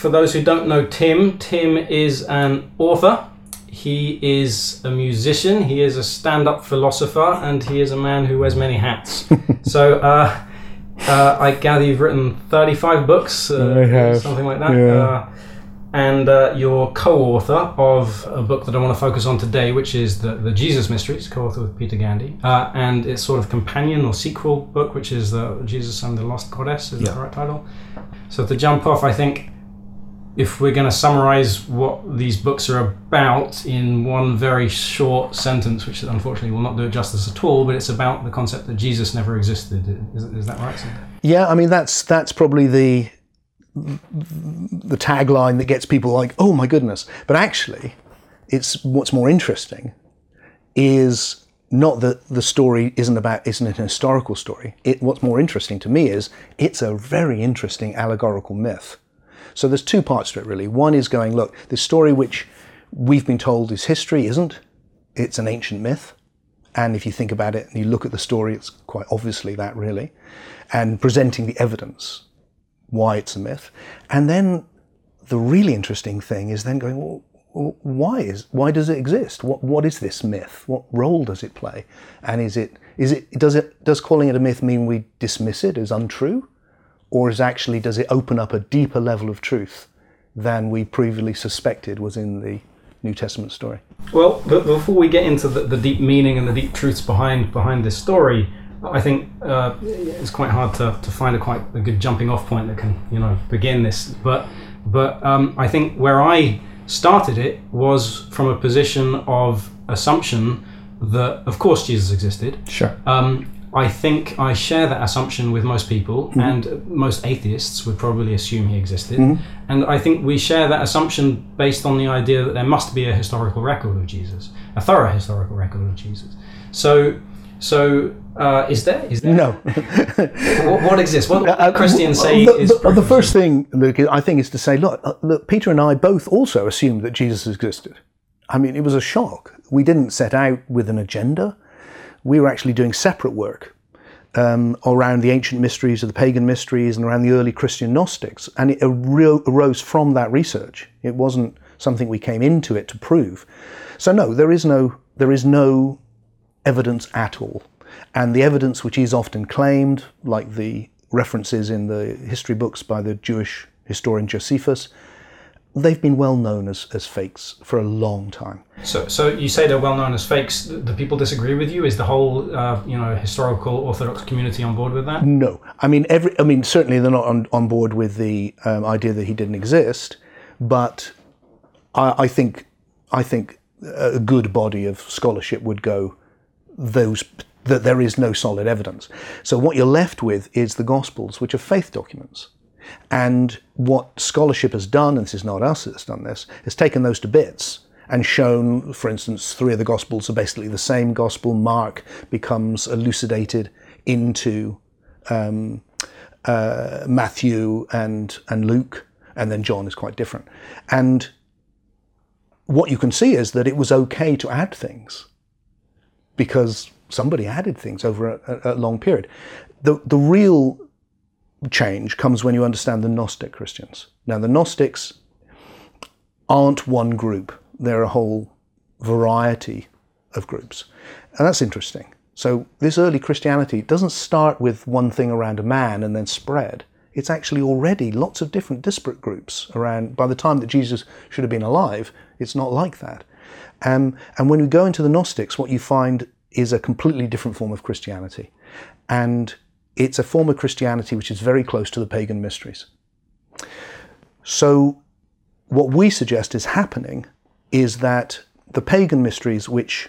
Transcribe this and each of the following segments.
for those who don't know Tim, Tim is an author. He is a musician. He is a stand-up philosopher, and he is a man who wears many hats. so. Uh, uh, I gather you've written 35 books, uh, have, something like that. yeah. Uh, and uh, you're co-author of a book that I want to focus on today, which is the, the Jesus Mysteries, co-author with Peter Gandy, uh, and it's sort of companion or sequel book, which is the Jesus and the Lost Goddess. Is Yeah. the right title? So to jump off, I think if we're going to summarize what these books are about in one very short sentence, which unfortunately will not do it justice at all, but it's about the concept that Jesus never existed. Is, is that right? Yeah, I mean that's that's probably the the tagline that gets people like, oh my goodness. But actually, it's what's more interesting is not that the story isn't about isn't it an historical story. It, what's more interesting to me is it's a very interesting allegorical myth. So there's two parts to it really. One is going, look, this story which we've been told is history isn't. It's an ancient myth. And if you think about it and you look at the story, it's quite obviously that really. And presenting the evidence why it's a myth. And then the really interesting thing is then going, well, why is why does it exist? What what is this myth? What role does it play? And is it is it does it does calling it a myth mean we dismiss it as untrue, or is actually does it open up a deeper level of truth than we previously suspected was in the New Testament story? Well, before we get into the, the deep meaning and the deep truths behind behind this story, I think uh, it's quite hard to, to find a quite a good jumping off point that can you know begin this. But but um, I think where I started it was from a position of assumption that of course Jesus existed. Sure. Um, I think I share that assumption with most people, and most atheists would probably assume he existed. And I think we share that assumption based on the idea that there must be a historical record of Jesus, a thorough historical record of Jesus. So, so uh, is there? Is there? No. What, what exists? What Uh, Christians say the, is the- the first thing, Luke, I think, is to say, look, uh, look, Peter and I both also assumed that Jesus existed. I mean, it was a shock. We didn't set out with an agenda. We were actually doing separate work um, around the ancient mysteries of the pagan mysteries and around the early Christian Gnostics, and it arose from that research. It wasn't something we came into it to prove. So no, there is no there is no evidence at all. And the evidence which is often claimed, like the references in the history books by the Jewish historian Josephus, they've been well known as, as fakes for a long time. So, so you say they're well known as fakes. The people disagree with you? Is the whole, uh, you know, historical Orthodox community on board with that? No, I mean every. I mean certainly they're not on, on board with the um, idea that he didn't exist, but I, I think I think a good body of scholarship would go those that there is no solid evidence. So what you're left with is the Gospels, which are faith documents. And what scholarship has done, and this is not us that's done this, has taken those to bits and shown, for instance, three of the Gospels are basically the same Gospel. Mark becomes elucidated into um, uh, Matthew and and Luke, and then John is quite different. And what you can see is that it was okay to add things because somebody added things over a, a, long period. The the real change comes when you understand the Gnostic Christians. Now, the Gnostics aren't one group; they're a whole variety of groups, and that's interesting. So, this early Christianity doesn't start with one thing around a man and then spread. It's actually already lots of different disparate groups around. By the time that Jesus should have been alive, it's not like that. Um, and when we go into the Gnostics, what you find is a completely different form of Christianity. And it's a form of Christianity which is very close to the pagan mysteries. So, what we suggest is happening is that the pagan mysteries, which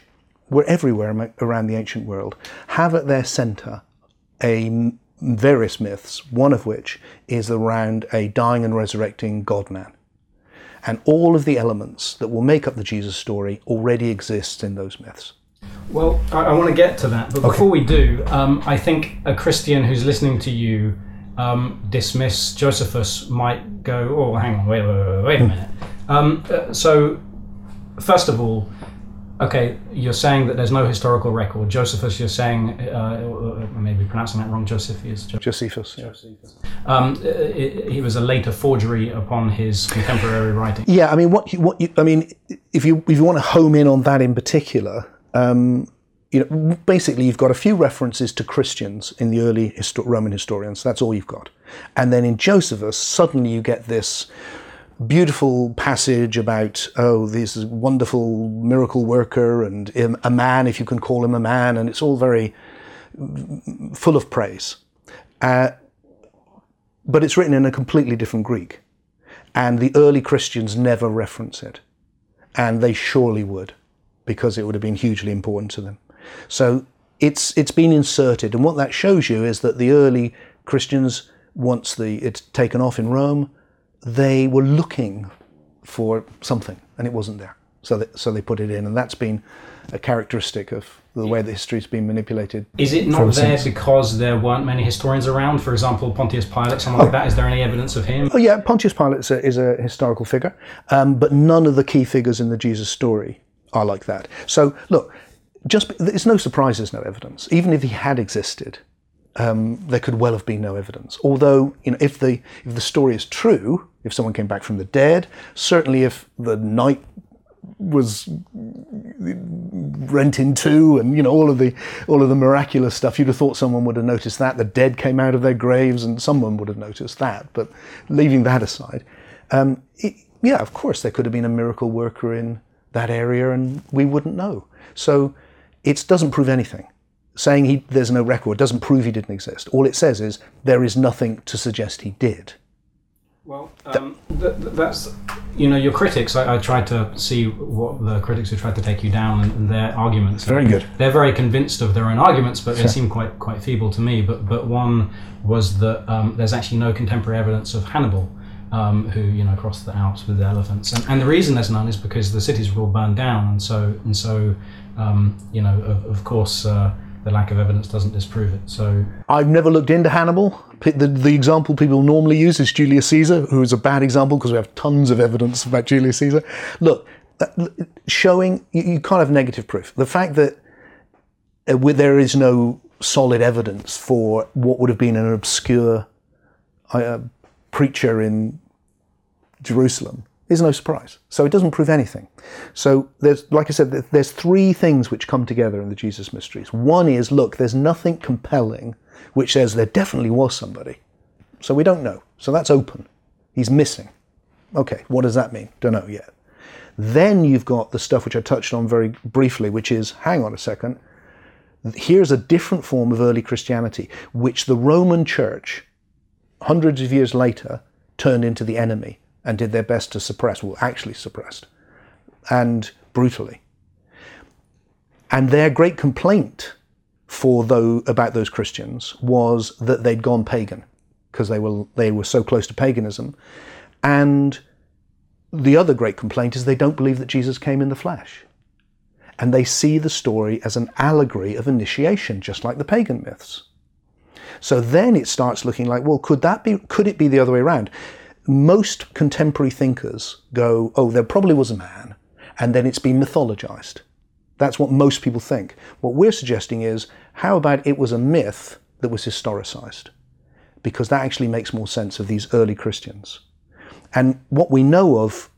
were everywhere around the ancient world, have at their center a various myths, one of which is around a dying and resurrecting God man. And all of the elements that will make up the Jesus story already exists in those myths. Well, I, I want to get to that, but before we do, um, I think a Christian who's listening to you um, dismiss Josephus might go, "Oh, hang on, wait, wait, wait, wait a minute." Um, uh, so, first of all, okay, you're saying that there's no historical record. Josephus, you're saying, uh, maybe pronouncing that wrong, Josephus. Josephus. Yeah. Um, it, he was a later forgery upon his contemporary writing. Yeah, I mean, what you, what you, I mean, if you if you want to home in on that in particular, um, you know, basically you've got a few references to Christians in the early histo- Roman historians. That's all you've got, and then in Josephus, suddenly you get this beautiful passage about oh this wonderful miracle worker and a man if you can call him a man and it's all very full of praise uh, but it's written in a completely different greek and the early christians never reference it and they surely would because it would have been hugely important to them so it's it's been inserted and what that shows you is that the early christians once the it's taken off in rome they were looking for something and it wasn't there. So they, so they put it in, and that's been a characteristic of the way that history's been manipulated. Is it not there since. because there weren't many historians around? For example, Pontius Pilate, someone oh. like that. Is there any evidence of him? Oh yeah, Pontius Pilate is a, is a historical figure, um, but none of the key figures in the Jesus story are like that. So look, just it's no surprise there's no evidence. Even if he had existed, um, there could well have been no evidence. Although, you know, if the if the story is true, if someone came back from the dead, certainly if the night was rent in two, and you know all of the all of the miraculous stuff, you'd have thought someone would have noticed that. The dead came out of their graves, and someone would have noticed that. But leaving that aside, um, it, yeah, of course there could have been a miracle worker in that area, and we wouldn't know. So it doesn't prove anything saying he, there's no record doesn't prove he didn't exist. All it says is there is nothing to suggest he did. Well, um, th- th- that's you know your critics. I, I, tried to see what the critics who tried to take you down and, and their arguments. Very good. They're very convinced of their own arguments, but they seem quite quite feeble to me. But but one was that um, there's actually no contemporary evidence of Hannibal. Um, who you know crossed the Alps with elephants, and, and, the reason there's none is because the cities were all burned down, and so and so um, you know of, of course uh, the lack of evidence doesn't disprove it. So I've never looked into Hannibal. The, the example people normally use is Julius Caesar, who is a bad example because we have tons of evidence about Julius Caesar. Look, uh, showing you, can't have negative proof. The fact that uh, there is no solid evidence for what would have been an obscure uh, preacher in Jerusalem is no surprise. So it doesn't prove anything. So there's, like I said, there's three things which come together in the Jesus mysteries. One is, look, there's nothing compelling which says there definitely was somebody. So we don't know. So that's open. He's missing. Okay, what does that mean? Don't know yet. Then you've got the stuff which I touched on very briefly, which is, hang on a second, here's a different form of early Christianity, which the Roman Church, hundreds of years later, turned into the enemy and did their best to suppress, well, actually suppressed, and brutally. And their great complaint for though about those Christians was that they'd gone pagan because they were they were so close to paganism, and the other great complaint is they don't believe that Jesus came in the flesh. And they see the story as an allegory of initiation, just like the pagan myths. So then it starts looking like, well, could that be could it be the other way around? Most contemporary thinkers go, oh, there probably was a man, and then it's been mythologized. That's what most people think. What we're suggesting is, how about it was a myth that was historicized? Because that actually makes more sense of these early Christians. And what we know of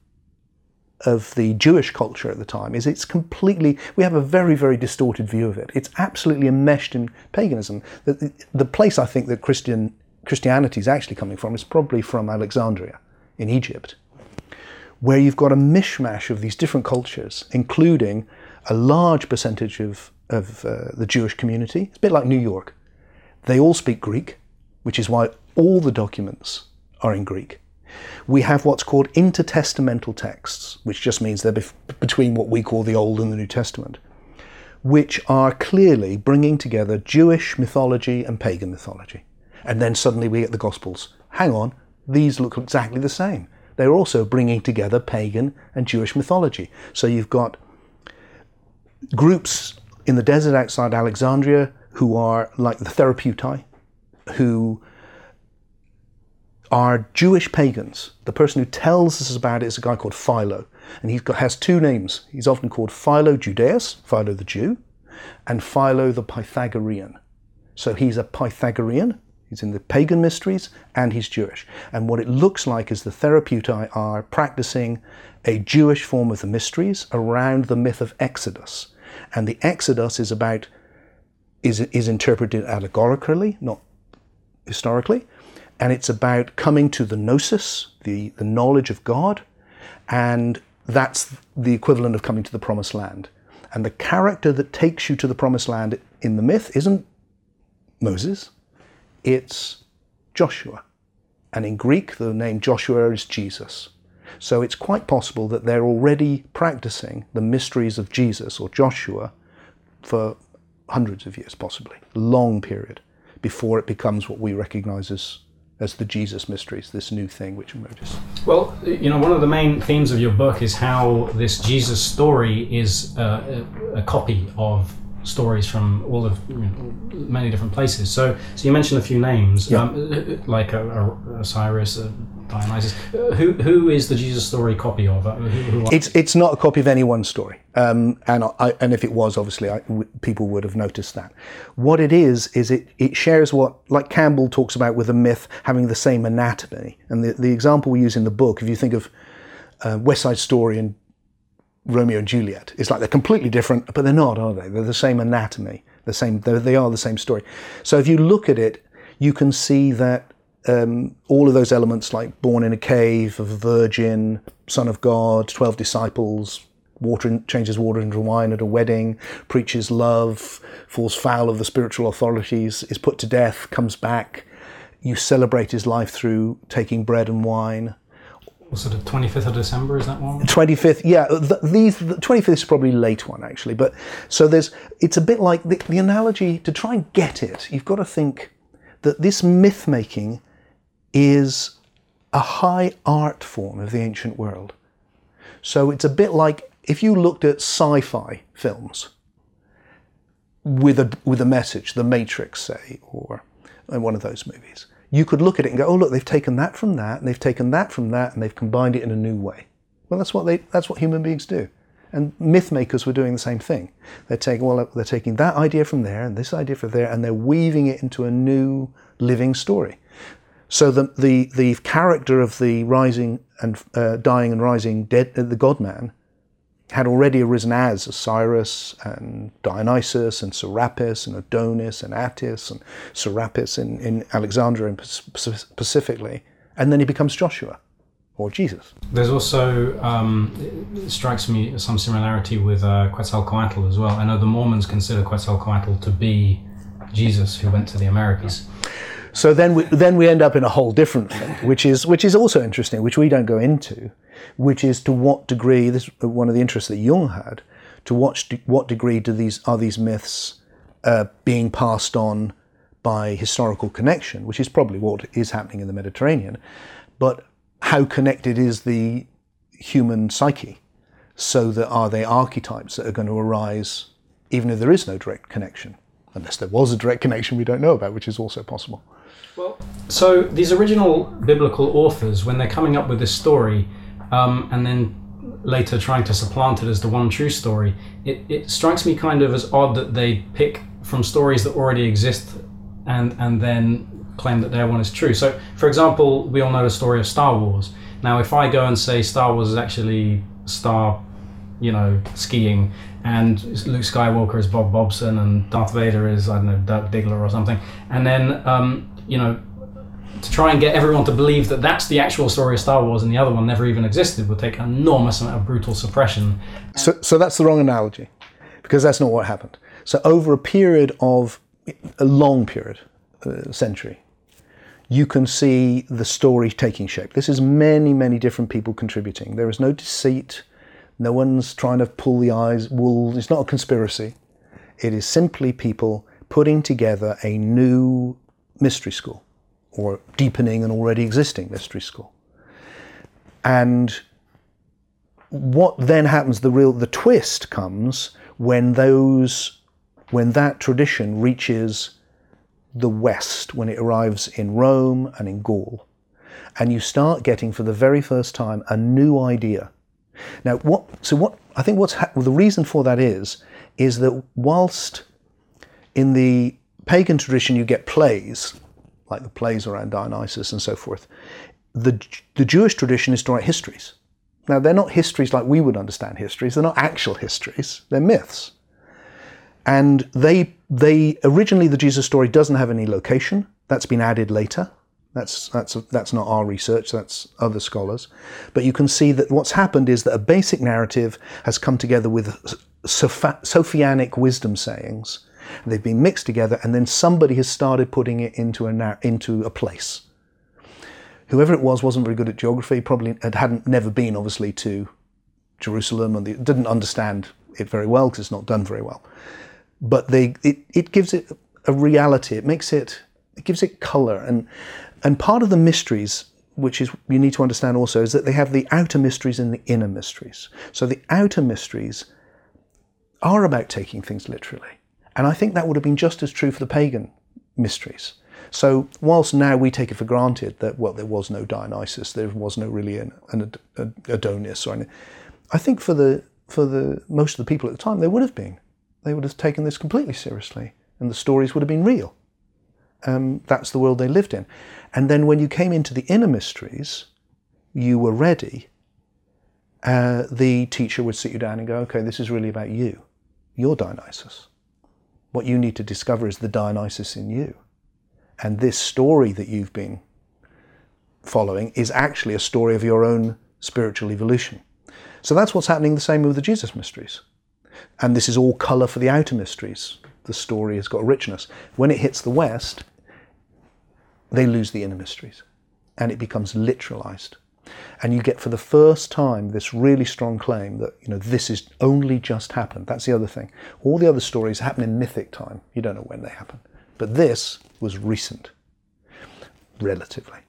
of the Jewish culture at the time is it's completely, we have a very, very distorted view of it. It's absolutely enmeshed in paganism. The, the place I think that Christian Christianity is actually coming from is probably from Alexandria in Egypt, where you've got a mishmash of these different cultures, including a large percentage of, of uh, the Jewish community. It's a bit like New York. They all speak Greek, which is why all the documents are in Greek. We have what's called intertestamental texts, which just means they're bef- between what we call the Old and the New Testament, which are clearly bringing together Jewish mythology and pagan mythology. And then suddenly we get the Gospels. Hang on, these look exactly the same. They're also bringing together pagan and Jewish mythology. So you've got groups in the desert outside Alexandria who are like the Therapeutae, who are Jewish pagans. The person who tells us about it is a guy called Philo. And he has two names. He's often called Philo Judaeus, Philo the Jew, and Philo the Pythagorean. So he's a Pythagorean, he's in the pagan mysteries, and he's Jewish. And what it looks like is the Therapeutae are practicing a Jewish form of the mysteries around the myth of Exodus. And the Exodus is about is, is interpreted allegorically, not historically, and it's about coming to the gnosis, the, the knowledge of God, and that's the equivalent of coming to the promised land. And the character that takes you to the promised land in the myth isn't Moses, it's Joshua. And in Greek, the name Joshua is Jesus. So it's quite possible that they're already practicing the mysteries of Jesus or Joshua for hundreds of years, possibly, long period, before it becomes what we recognize as as the Jesus mysteries, this new thing which emerges. Well, you know, one of the main themes of your book is how this Jesus story is uh, a, a, copy of stories from all of you know, many different places. So, so you mentioned a few names, yeah. um, like a, a Osiris, Dionysus. Uh, who who is the Jesus story copy of? Uh, who, who it's it's not a copy of any one story, um, and I, and if it was, obviously, I, w- people would have noticed that. What it is is it it shares what like Campbell talks about with a myth having the same anatomy, and the the example we use in the book, if you think of uh, West Side Story and Romeo and Juliet, it's like they're completely different, but they're not, are they? They're the same anatomy, the same. They are the same story. So if you look at it, you can see that um, all of those elements, like born in a cave, of a virgin, son of God, 12 disciples, water changes water into wine at a wedding, preaches love, falls foul of the spiritual authorities, is put to death, comes back. You celebrate his life through taking bread and wine. Was it the 25th of December? Is that one? 25th, yeah. The, these the 25th is probably late one actually, but so there's. It's a bit like the, the analogy to try and get it. You've got to think that this myth making is a high art form of the ancient world. So it's a bit like if you looked at sci-fi films with a with a message, The Matrix, say, or uh, one of those movies, you could look at it and go, "Oh, look, they've taken that from that, and they've taken that from that, and they've combined it in a new way." Well, that's what they that's what human beings do. And myth makers were doing the same thing. They're taking well, they're taking that idea from there and this idea from there, and they're weaving it into a new living story. So the, the, the character of the rising and uh, dying and rising dead, uh, the God man, had already arisen as Osiris and Dionysus and Serapis and Adonis and Attis and Serapis in, in Alexandria and specifically. And then he becomes Joshua or Jesus. There's also, um, it strikes me some similarity with uh, Quetzalcoatl as well. I know the Mormons consider Quetzalcoatl to be Jesus who went to the Americas. So then we, then we end up in a whole different thing, which is, which is also interesting, which we don't go into, which is to what degree, this one of the interests that Jung had, to what, what degree do these, are these myths uh, being passed on by historical connection, which is probably what is happening in the Mediterranean, but how connected is the human psyche? So that are they archetypes that are going to arise even if there is no direct connection? Unless there was a direct connection we don't know about, which is also possible. Well, so these original biblical authors, when they're coming up with this story, um, and then later trying to supplant it as the one true story, it, it strikes me kind of as odd that they pick from stories that already exist and and then claim that their one is true. So, for example, we all know the story of Star Wars. Now, if I go and say Star Wars is actually Star, you know, skiing, and Luke Skywalker is Bob Bobson, and Darth Vader is I don't know Dirk Diggler or something, and then um, you know, to try and get everyone to believe that that's the actual story of Star Wars and the other one never even existed would take an enormous amount of brutal suppression. So, so that's the wrong analogy, because that's not what happened. So over a period of a long period, a century, you can see the story taking shape. This is many, many different people contributing. There is no deceit. No one's trying to pull the eyes wool. It's not a conspiracy. It is simply people putting together a new mystery school or deepening an already existing mystery school. And what then happens, the real the twist comes when those when that tradition reaches the West, when it arrives in Rome and in Gaul. And you start getting for the very first time a new idea. Now, what? So what? I think what's ha- well, the reason for that is is that whilst in the pagan tradition you get plays, like the plays around Dionysus and so forth, the the Jewish tradition is to write histories. Now, they're not histories like we would understand histories. They're not actual histories. They're myths. And they they originally the Jesus story doesn't have any location. That's been added later. That's that's that's not our research. That's other scholars. But you can see that what's happened is that a basic narrative has come together with Sophianic wisdom sayings. They've been mixed together, and then somebody has started putting it into a into a place. Whoever it was wasn't very good at geography. Probably hadn't never been, obviously, to Jerusalem, and they didn't understand it very well because it's not done very well but they it, it gives it a reality. It makes it it gives it color and and part of the mysteries which is you need to understand also is that they have the outer mysteries and the inner mysteries. So the outer mysteries are about taking things literally. And I think that would have been just as true for the pagan mysteries. So whilst now we take it for granted that well there was no Dionysus, there was no really an, an Adonis or anything, I think for the for the most of the people at the time there would have been they would have taken this completely seriously and the stories would have been real. Um, that's the world they lived in. And then when you came into the inner mysteries, you were ready. Uh, the teacher would sit you down and go, okay, this is really about you. You're Dionysus. What you need to discover is the Dionysus in you. And this story that you've been following is actually a story of your own spiritual evolution. So that's what's happening the same with the Jesus mysteries. And this is all colour for the outer mysteries. The story has got richness. When it hits the West, they lose the inner mysteries and it becomes literalized. And you get for the first time this really strong claim that, you know, this is only just happened. That's the other thing. All the other stories happen in mythic time. You don't know when they happen. But this was recent, relatively.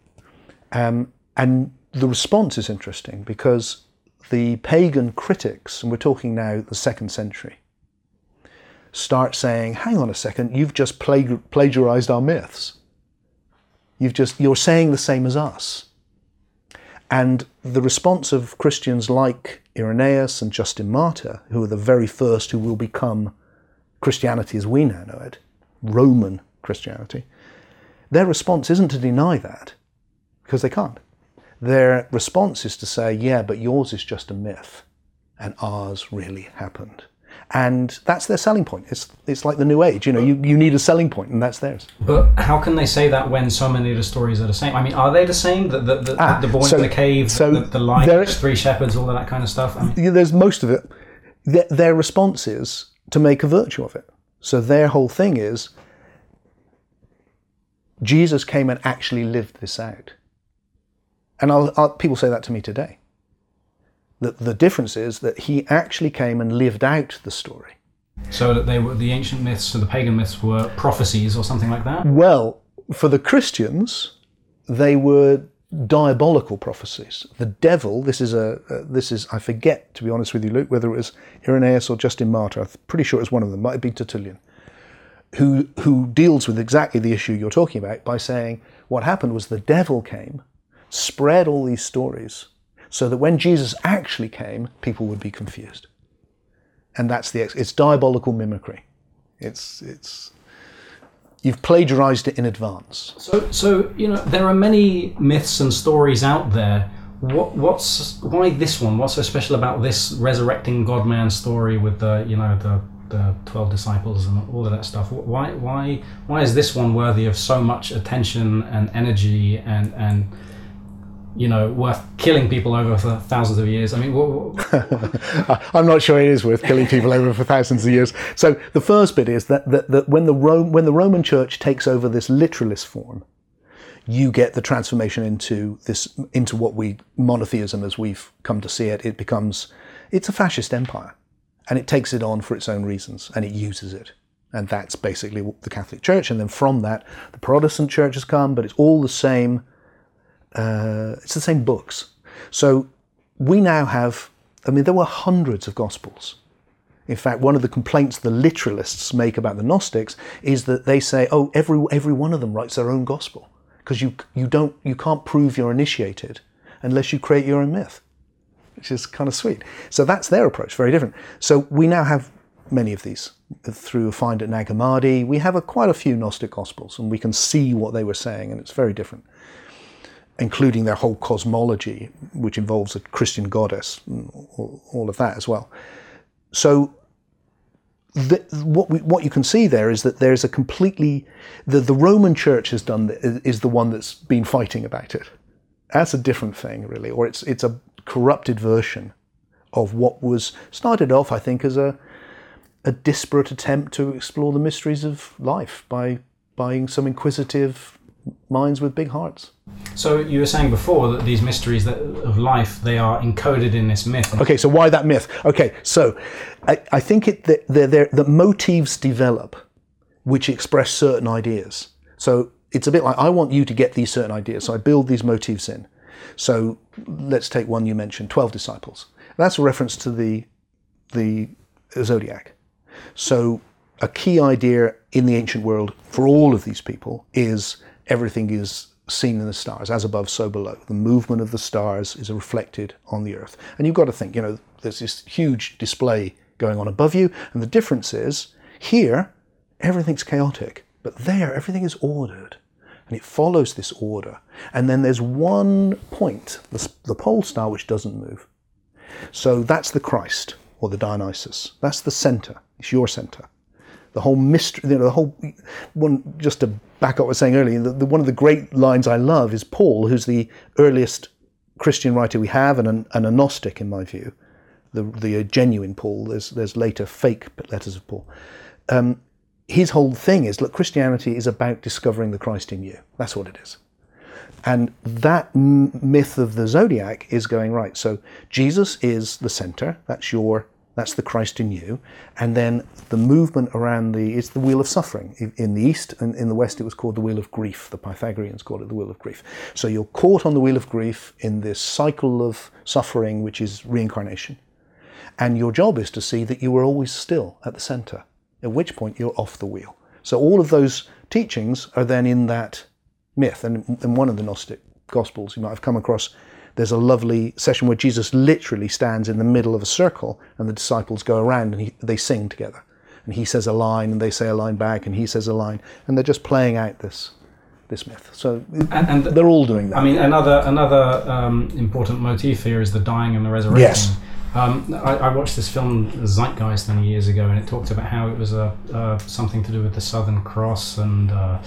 Um, and the response is interesting because the pagan critics, and we're talking now the second century, start saying, hang on a second, you've just plagiarized our myths. You've just, you're saying the same as us. And the response of Christians like Irenaeus and Justin Martyr, who are the very first who will become Christianity as we now know it, Roman Christianity, their response isn't to deny that, because they can't. Their response is to say, yeah, but yours is just a myth and ours really happened. And that's their selling point. It's, it's like the new age, you know, you, you need a selling point and that's theirs. But how can they say that when so many of the stories are the same? I mean, are they the same? The, the, the, ah, the boy so, in the cave, so the, the light, three shepherds, all of that kind of stuff? I mean, there's most of it. Their, their response is to make a virtue of it. So their whole thing is Jesus came and actually lived this out. And I'll, I'll, people say that to me today. The, the difference is that he actually came and lived out the story. So that they were the ancient myths or the pagan myths were prophecies or something like that. Well, for the Christians, they were diabolical prophecies. The devil. This is a. Uh, this is. I forget to be honest with you, Luke, whether it was Irenaeus or Justin Martyr. I'm pretty sure it was one of them. Might have been Tertullian, who who deals with exactly the issue you're talking about by saying what happened was the devil came spread all these stories so that when Jesus actually came, people would be confused. And that's the it's diabolical mimicry. It's it's you've plagiarized it in advance. So so you know there are many myths and stories out there. What what's why this one? What's so special about this resurrecting God man story with the you know the the 12 disciples and all of that stuff why why why is this one worthy of so much attention and energy and and you know, worth killing people over for thousands of years. I mean, what, what? I'm not sure it is worth killing people over for thousands of years. So the first bit is that, that, that when the Rome, when the Roman Church takes over this literalist form, you get the transformation into this into what we monotheism as we've come to see it. It becomes it's a fascist empire, and it takes it on for its own reasons, and it uses it. And that's basically the Catholic Church. And then from that, the Protestant Church has come, but it's all the same uh, it's the same books. So we now have, I mean, there were hundreds of Gospels. In fact, one of the complaints the literalists make about the Gnostics is that they say, oh, every, every one of them writes their own Gospel because you, you, don't, you can't prove you're initiated unless you create your own myth. which is kind of sweet. So that's their approach, very different. So we now have many of these through Find at Nag Hammadi. We have a, quite a few Gnostic Gospels, and we can see what they were saying, and it's very different, including their whole cosmology, which involves a Christian goddess, all, of that as well. So the, what we, what you can see there is that there's a completely the, the Roman Church has done is the one that's been fighting about it. That's a different thing, really, or it's it's a corrupted version of what was started off, I think, as a a disparate attempt to explore the mysteries of life by buying some inquisitive minds with big hearts. So you were saying before that these mysteries that, of life they are encoded in this myth. Okay, so why that myth? Okay, so I, I think it that the motifs develop which express certain ideas. So it's a bit like I want you to get these certain ideas, so I build these motifs in. So let's take one you mentioned, twelve disciples. That's a reference to the the zodiac. So a key idea in the ancient world for all of these people is everything is seen in the stars, as above, so below. The movement of the stars is reflected on the earth. And you've got to think, you know, there's this huge display going on above you, and the difference is here, everything's chaotic, but there, everything is ordered. And it follows this order. And then there's one point, the, the pole star, which doesn't move. So that's the Christ or the Dionysus. That's the center. It's your center the whole mystery, you know, the whole one. Just to back up what I was saying earlier, the, the, one of the great lines I love is Paul, who's the earliest Christian writer we have, and an, an Gnostic in my view, the the genuine Paul. There's there's later fake letters of Paul. Um, his whole thing is look, Christianity is about discovering the Christ in you. That's what it is. And that m- myth of the zodiac is going right. So Jesus is the center. That's your that's the Christ in you. And then the movement around the, it's the wheel of suffering. In the East and in the West, it was called the wheel of grief. The Pythagoreans called it the wheel of grief. So you're caught on the wheel of grief in this cycle of suffering, which is reincarnation. And your job is to see that you are always still at the center, at which point you're off the wheel. So all of those teachings are then in that myth. And in one of the Gnostic Gospels, you might have come across there's a lovely session where Jesus literally stands in the middle of a circle and the disciples go around and he, they sing together. And he says a line and they say a line back and he says a line and they're just playing out this this myth. So and, and they're all doing that. I mean, another another um, important motif here is the dying and the resurrection. Yes. Um, I, I, watched this film Zeitgeist many years ago, and it talked about how it was a uh, something to do with the Southern Cross and uh,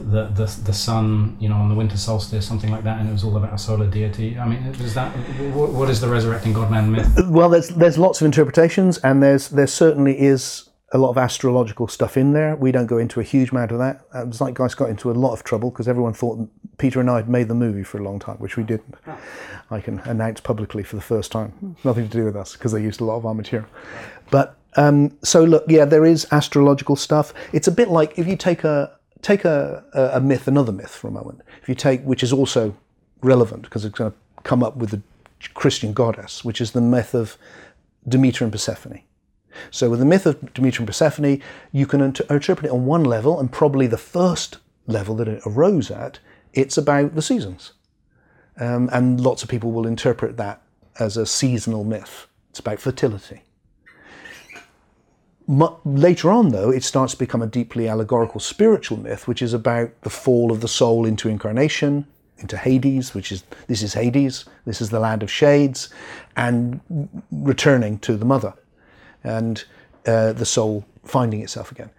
the, the the sun, you know, on the winter solstice, something like that, and it was all about a solar deity. I mean, is that what, what is the resurrecting God-man myth? Well, there's there's lots of interpretations, and there's there certainly is a lot of astrological stuff in there. We don't go into a huge amount of that. Um, Zeitgeist got into a lot of trouble because everyone thought Peter and I had made the movie for a long time, which we didn't. Oh. I can announce publicly for the first time. Nothing to do with us because they used a lot of our material. But um, so look, yeah, there is astrological stuff. It's a bit like if you take a take a, a myth, another myth for a moment. If you take, which is also relevant because it's going to come up with the Christian goddess, which is the myth of Demeter and Persephone. So with the myth of Demeter and Persephone, you can inter- interpret it on one level, and probably the first level that it arose at, it's about the seasons. Um, and lots of people will interpret that as a seasonal myth. It's about fertility later on, though, it starts to become a deeply allegorical spiritual myth, which is about the fall of the soul into incarnation, into Hades, which is this is Hades, this is the land of shades, and returning to the mother, and uh, the soul finding itself again.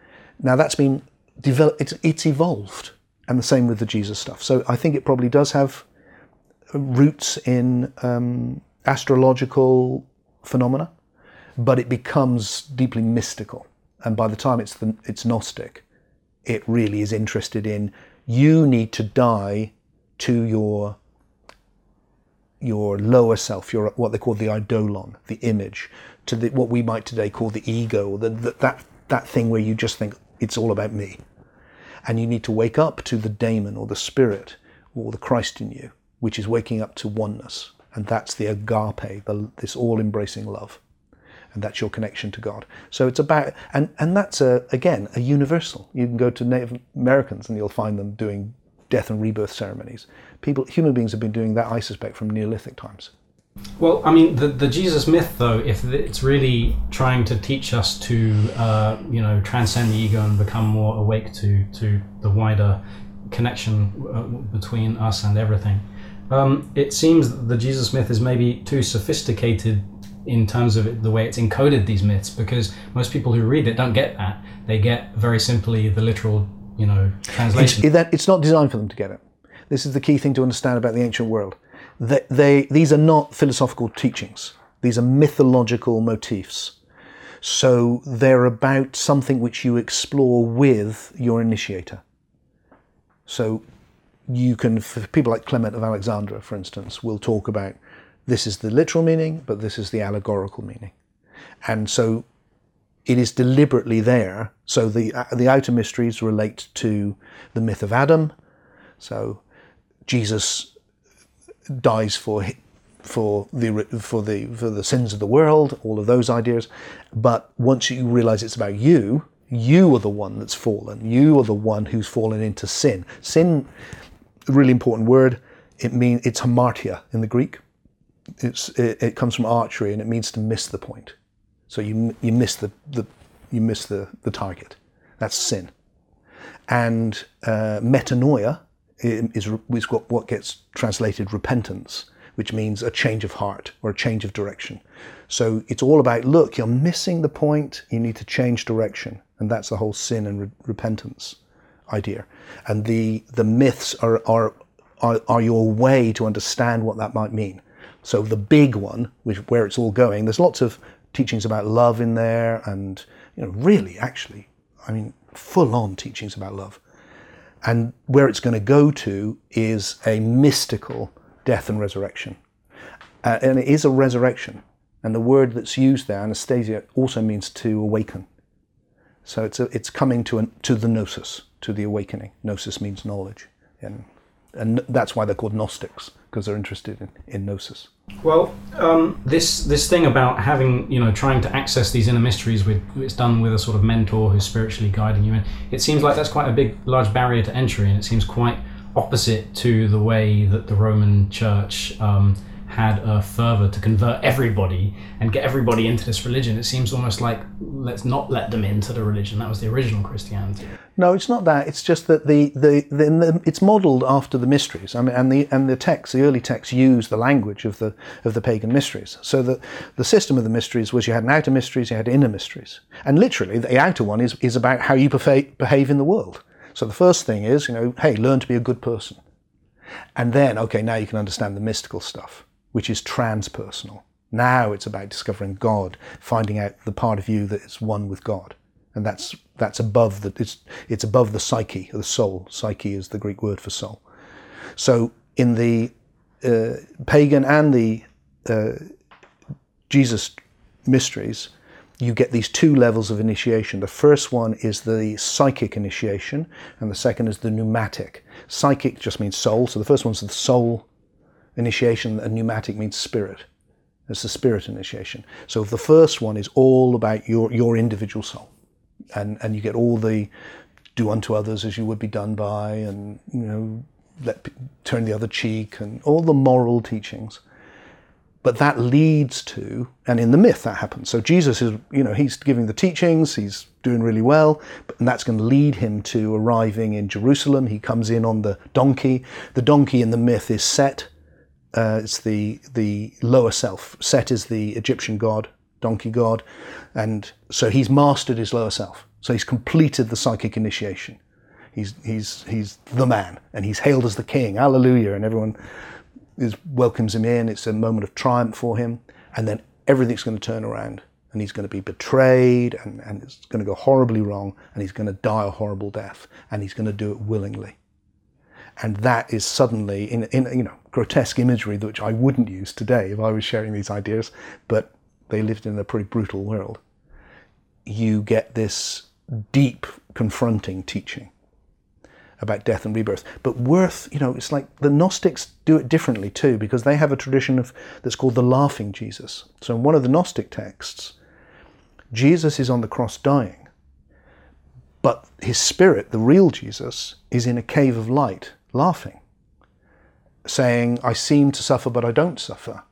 Now that's been developed; it's, it's evolved, and the same with the Jesus stuff. So I think it probably does have roots in um, astrological phenomena but it becomes deeply mystical. And by the time it's the, it's Gnostic, it really is interested in you need to die to your your lower self, your what they call the eidolon, the image, to the, what we might today call the ego, the, the, that that thing where you just think it's all about me, and you need to wake up to the daemon or the spirit or the Christ in you, which is waking up to oneness, and that's the agape, the, this all-embracing love and that's your connection to God. So it's about, and, and that's a, again, a universal. You can go to Native Americans and you'll find them doing death and rebirth ceremonies. People, human beings have been doing that, I suspect, from Neolithic times. Well, I mean, the, the Jesus myth, though, if it's really trying to teach us to, uh, you know, transcend the ego and become more awake to, to the wider connection uh, between us and everything, um, it seems that the Jesus myth is maybe too sophisticated in terms of it, the way it's encoded these myths, because most people who read it don't get that. They get very simply the literal, you know, translation. It's, that, it's not designed for them to get it. This is the key thing to understand about the ancient world they, they, these are not philosophical teachings. These are mythological motifs. So they're about something which you explore with your initiator. So you can, people like Clement of Alexandria, for instance, will talk about this is the literal meaning, but this is the allegorical meaning. And so it is deliberately there. So the, uh, the outer mysteries relate to the myth of Adam. So Jesus dies for for the for the for the sins of the world, all of those ideas. But once you realize it's about you, you are the one that's fallen. You are the one who's fallen into sin. Sin, a really important word. It means it's hamartia in the Greek. It's it, it, comes from archery and it means to miss the point. So you you miss the, the you miss the the target. That's sin. And uh, metanoia is, is what gets translated repentance, which means a change of heart or a change of direction. So it's all about look, you're missing the point, you need to change direction. And that's the whole sin and re- repentance idea. And the, the myths are, are, are, are your way to understand what that might mean. So the big one, which, where it's all going, there's lots of teachings about love in there, and you know, really, actually, I mean, full on teachings about love. And where it's going to go to is a mystical death and resurrection. Uh, and it is a resurrection. And the word that's used there, anastasia, also means to awaken. So it's, a, it's coming to, an, to the gnosis, to the awakening. Gnosis means knowledge. And, and that's why they're called Gnostics, because they're interested in, in gnosis. Well, um, this this thing about having you know trying to access these inner mysteries with it's done with a sort of mentor who's spiritually guiding you, and it seems like that's quite a big large barrier to entry, and it seems quite opposite to the way that the Roman Church. Um, had a fervor to convert everybody and get everybody into this religion. It seems almost like let's not let them into the religion. That was the original Christianity. No, it's not that. It's just that the, the, the, the it's modelled after the mysteries. I mean, and the and the texts, the early texts, use the language of the of the pagan mysteries. So the the system of the mysteries was you had an outer mysteries, you had inner mysteries, and literally the outer one is is about how you behave in the world. So the first thing is, you know, hey, learn to be a good person. And then, okay, now you can understand the mystical stuff which is transpersonal. Now it's about discovering God, finding out the part of you that is one with God. And that's that's above the it's it's above the psyche, the soul. Psyche is the Greek word for soul. So in the uh, pagan and the uh, Jesus mysteries, you get these two levels of initiation. The first one is the psychic initiation, and the second is the pneumatic. Psychic just means soul, so the first one's the soul initiation, and pneumatic means spirit. It's the spirit initiation. So the first one is all about your, your individual soul. And, and you get all the do unto others as you would be done by, and you know, let turn the other cheek, and all the moral teachings. But that leads to, and in the myth that happens. So Jesus is, you know, he's giving the teachings, he's doing really well, and that's going to lead him to arriving in Jerusalem. He comes in on the donkey. The donkey in the myth is Set, uh, it's the the lower self. Set is the Egyptian god, donkey god, and so he's mastered his lower self. So he's completed the psychic initiation. He's he's he's the man, and he's hailed as the king. Hallelujah! And everyone is welcomes him in. It's a moment of triumph for him, and then everything's going to turn around, and he's going to be betrayed, and, and it's going to go horribly wrong, and he's going to die a horrible death, and he's going to do it willingly and that is suddenly in, in you know grotesque imagery which I wouldn't use today if I was sharing these ideas, but they lived in a pretty brutal world. You get this deep confronting teaching about death and rebirth. But worth, you know, it's like the Gnostics do it differently too, because they have a tradition of that's called the laughing Jesus. So in one of the Gnostic texts, Jesus is on the cross dying, but his spirit, the real Jesus, is in a cave of light laughing, saying, I seem to suffer, but I don't suffer,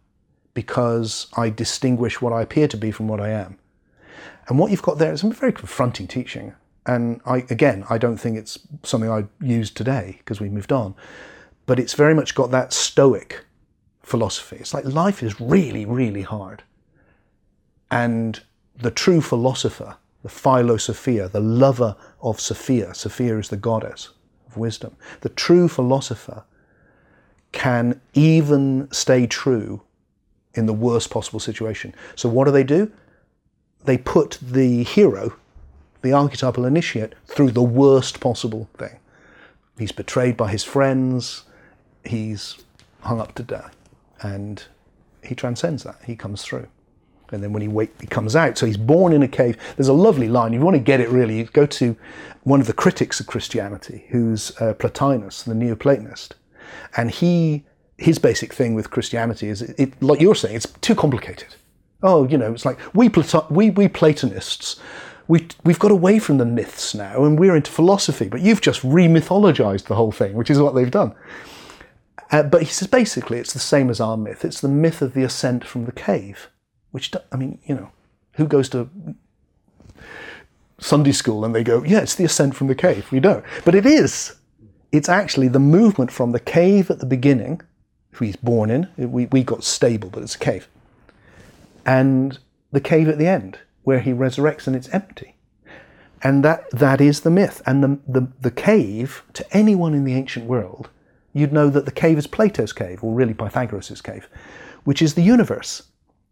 because I distinguish what I appear to be from what I am. And what you've got there is a very confronting teaching. And I, again, I don't think it's something I'd use today because we moved on. But it's very much got that stoic philosophy. It's like life is really, really hard. And the true philosopher, the philosophia, the lover of Sophia, Sophia is the goddess of wisdom, the true philosopher can even stay true in the worst possible situation. So, what do they do? They put the hero, the archetypal initiate, through the worst possible thing. He's betrayed by his friends, he's hung up to die, and he transcends that. He comes through. And then when he, wake, he comes out, so he's born in a cave. There's a lovely line. If you want to get it really, you go to one of the critics of Christianity, who's uh, Plotinus, the Neoplatonist. And he his basic thing with Christianity is, it, it, like you're saying, it's too complicated. Oh, you know, it's like we we we Platonists, we we've got away from the myths now, and we're into philosophy. But you've just remythologized the whole thing, which is what they've done. Uh, but he says basically it's the same as our myth. It's the myth of the ascent from the cave, which I mean, you know, who goes to Sunday school and they go, yeah, it's the ascent from the cave. We don't, but it is. It's actually the movement from the cave at the beginning who he's born in. Uh, we, we got stable, but it's a cave. And the cave at the end, where he resurrects and it's empty. And that, that is the myth. And the, the, the cave, to anyone in the ancient world, you'd know that the cave is Plato's cave, or really Pythagoras' cave, which is the universe.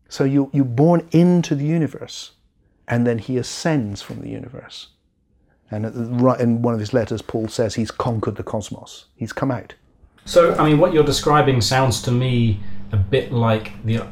So you, you're born into the universe, and then he ascends from the universe. And in one of his letters, Paul says he's conquered the cosmos. He's come out. So, I mean, what you're describing sounds to me a bit like the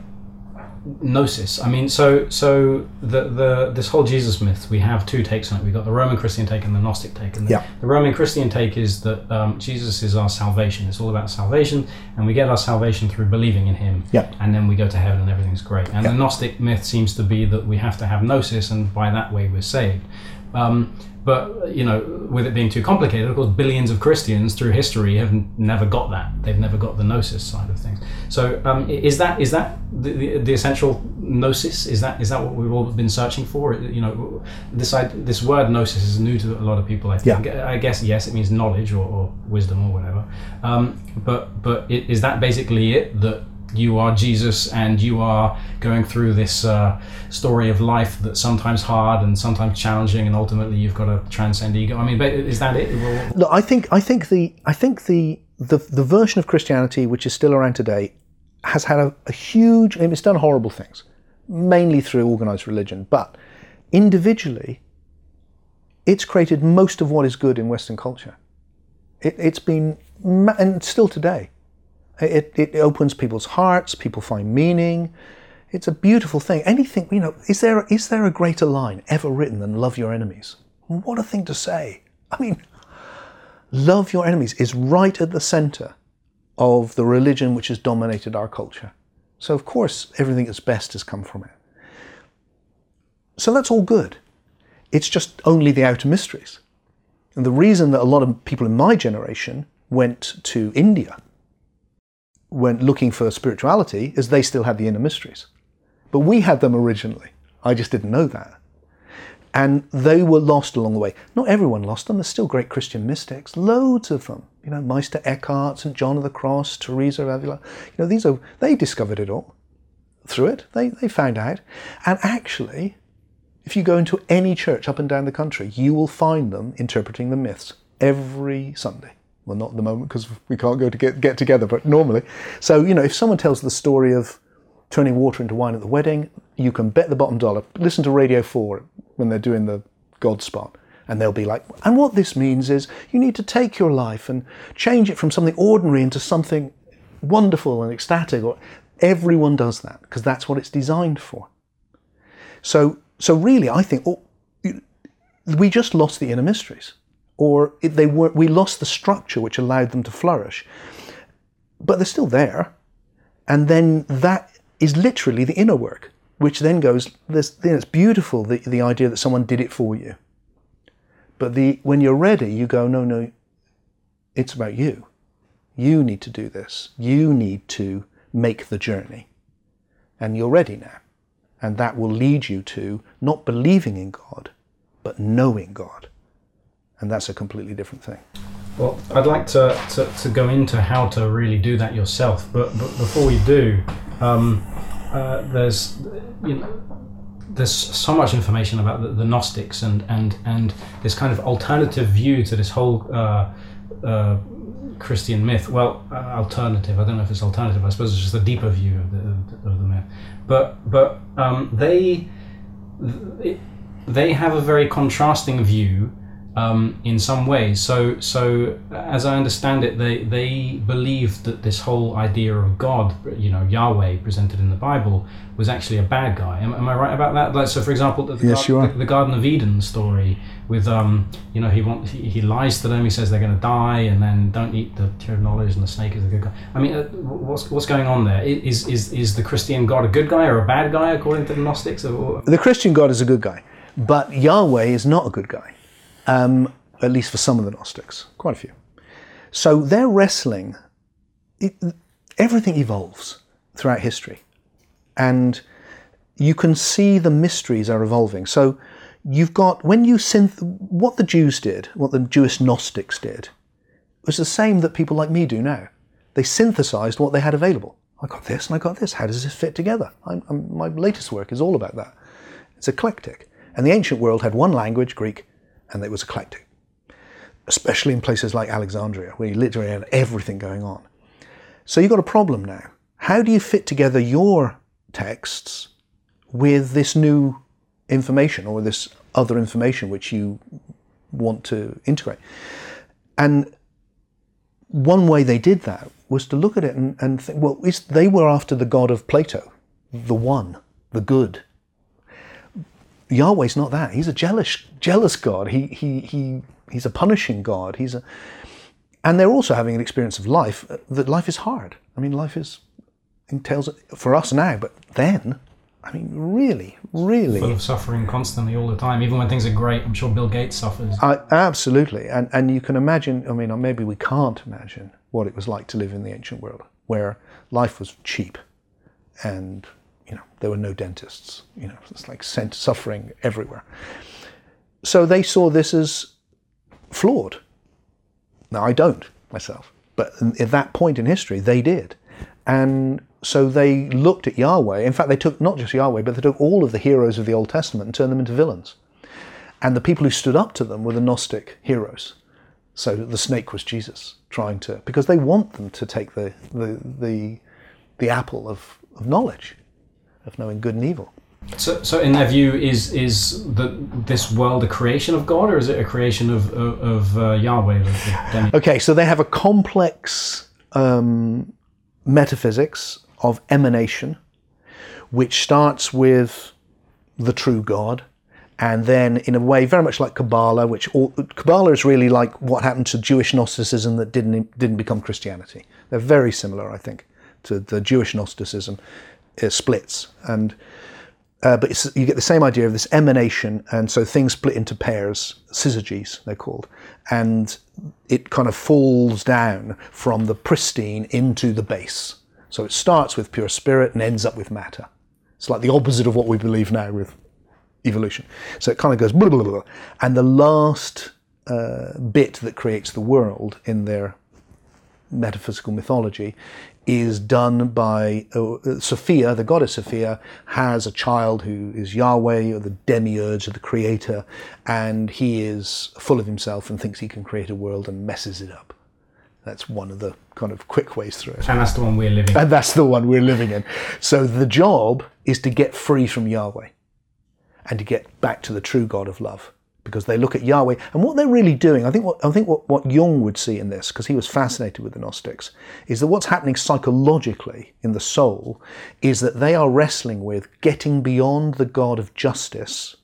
gnosis. I mean, so so the the this whole Jesus myth, we have two takes on it. We've got the Roman Christian take and the Gnostic take. And the, yeah. the Roman Christian take is that um, Jesus is our salvation. It's all about salvation, and we get our salvation through believing in Him. Yeah. And then we go to heaven, and everything's great. And yeah. the Gnostic myth seems to be that we have to have gnosis, and by that way we're saved. Um, but you know, with it being too complicated, of course, billions of Christians through history have never got that. They've never got the gnosis side of things. So, um, is that is that the, the, the, essential gnosis? Is that is that what we've all been searching for? You know, this this word gnosis is new to a lot of people. I think. Yeah. I guess yes, it means knowledge or, or wisdom or whatever. Um, but but is that basically it? That you are Jesus and you are going through this uh, story of life that's sometimes hard and sometimes challenging, and ultimately you've got to transcend ego. I mean, is that it? Look, I think I think the I think the the, the version of Christianity which is still around today has had a, a huge. It's done horrible things, mainly through organized religion, but individually, it's created most of what is good in Western culture. It, it's been and still today it, it opens people's hearts, people find meaning. It's a beautiful thing. Anything, you know, is there, is there a greater line ever written than love your enemies? What a thing to say. I mean, love your enemies is right at the center of the religion which has dominated our culture. So, of course, everything that's best has come from it. So, that's all good. It's just only the outer mysteries. And the reason that a lot of people in my generation went to India went looking for spirituality is they still had the inner mysteries. But we had them originally. I just didn't know that. And they were lost along the way. Not everyone lost them. There's still great Christian mystics, loads of them. You know, Meister Eckhart, St. John of the Cross, Teresa of Avila. You know, these are, they discovered it all through it. They, they found out. And actually, if you go into any church up and down the country, you will find them interpreting the myths every Sunday well, not at the moment because we can't go to get, get together, but normally. So, you know, if someone tells the story of turning water into wine at the wedding, you can bet the bottom dollar. Listen to Radio 4 when they're doing the God spot. And they'll be like, and what this means is you need to take your life and change it from something ordinary into something wonderful and ecstatic. Or everyone does that because that's what it's designed for. So, so really, I think oh, we just lost the inner mysteries or they were, we lost the structure which allowed them to flourish. But they're still there. And then that is literally the inner work, which then goes, this, it's beautiful, the, the idea that someone did it for you. But the, when you're ready, you go, no, no, it's about you. You need to do this. You need to make the journey. and you're ready now. And that will lead you to not believing in God, but knowing God. And that's a completely different thing. Well, I'd like to, to, to go into how to really do that yourself, but, but before we do, um, uh, there's you know, there's so much information about the, the, Gnostics and, and, and this kind of alternative view to this whole uh, uh, Christian myth. Well, uh, alternative. I don't know if it's alternative. I suppose it's just a deeper view of the, of the myth. But but um, they they have a very contrasting view um, in some ways. So, so as I understand it, they they believed that this whole idea of God, you know, Yahweh presented in the Bible, was actually a bad guy. Am, am I right about that? Like, so, for example, the, the, yes, are. the, the Garden of Eden story with, um, you know, he wants he, he lies to them. He says they're going to die, and then don't eat the tree of knowledge, and the snake is a good guy. I mean, uh, what's what's going on there? Is is is the Christian God a good guy or a bad guy according to the Gnostics? Or? The Christian God is a good guy, but Yahweh is not a good guy um, at least for some of the Gnostics, quite a few. So they're wrestling. It, everything evolves throughout history, and you can see the mysteries are evolving. So you've got when you synth what the Jews did, what the Jewish Gnostics did, was the same that people like me do now. They synthesized what they had available. I got this and I got this. How does this fit together? I'm, I'm, my latest work is all about that. It's eclectic. And the ancient world had one language, Greek, and it was eclectic, especially in places like Alexandria, where you literally had everything going on. So you've got a problem now. How do you fit together your texts with this new information or this other information which you want to integrate? And one way they did that was to look at it and, and think, well, they were after the God of Plato, the one, the good, Yahweh's not that. He's a jealous, jealous God. He, he, he, he's a punishing God. He's a, and they're also having an experience of life uh, that life is hard. I mean, life is entails for us now, but then, I mean, really, really full of suffering constantly all the time. Even when things are great, I'm sure Bill Gates suffers. I, absolutely, and and you can imagine. I mean, maybe we can't imagine what it was like to live in the ancient world, where life was cheap, and you know, there were no dentists. You know, it's like sent suffering everywhere. So they saw this as flawed. Now I don't myself, but at that point in history, they did, and so they looked at Yahweh. In fact, they took not just Yahweh, but they took all of the heroes of the Old Testament and turned them into villains. And the people who stood up to them were the Gnostic heroes. So the snake was Jesus trying to, because they want them to take the the the, the apple of, of knowledge of knowing good and evil. So, so in their view, is is the, this world a creation of God, or is it a creation of of, of uh, Yahweh? Of okay, so they have a complex um, metaphysics of emanation, which starts with the true God, and then in a way very much like Kabbalah, which all, Kabbalah is really like what happened to Jewish Gnosticism that didn't didn't become Christianity. They're very similar, I think, to the Jewish Gnosticism uh, splits, and uh, but you get the same idea of this emanation, and so things split into pairs, syzygies they're called, and it kind of falls down from the pristine into the base. So it starts with pure spirit and ends up with matter. It's like the opposite of what we believe now with evolution. So it kind of goes blah, blah, blah. And the last uh, bit that creates the world in their metaphysical mythology is done by uh, Sophia, the goddess Sophia, has a child who is Yahweh or the demiurge or the creator, and he is full of himself and thinks he can create a world and messes it up. That's one of the kind of quick ways through it. And that's the one we're living in. And that's the one we're living in. So the job is to get free from Yahweh and to get back to the true God of love because they look at Yahweh and what they're really doing. I think what I think what, what Jung would see in this, because he was fascinated with the Gnostics, is that what's happening psychologically in the soul is that they are wrestling with getting beyond the God of justice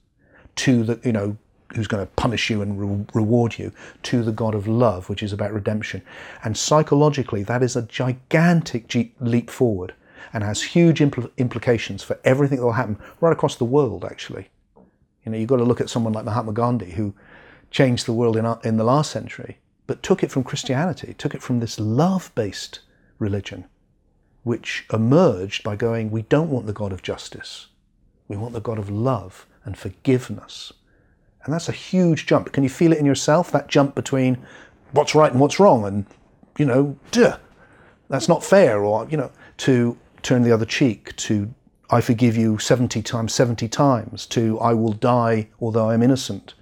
to the you know who's going to punish you and re- reward you to the God of love, which is about redemption. And psychologically, that is a gigantic leap forward and has huge impl- implications for everything that will happen right across the world, actually. You know, you've got to look at someone like Mahatma Gandhi, who changed the world in, uh, in the last century, but took it from Christianity, took it from this love based religion which emerged by going, we don't want the God of justice. We want the God of love and forgiveness. And that's a huge jump. Can you feel it in yourself? That jump between what's right and what's wrong, and, you know, duh, that's not fair, or, you know, to turn the other cheek, to I forgive you 70 times, 70 times, to I will die although I am innocent.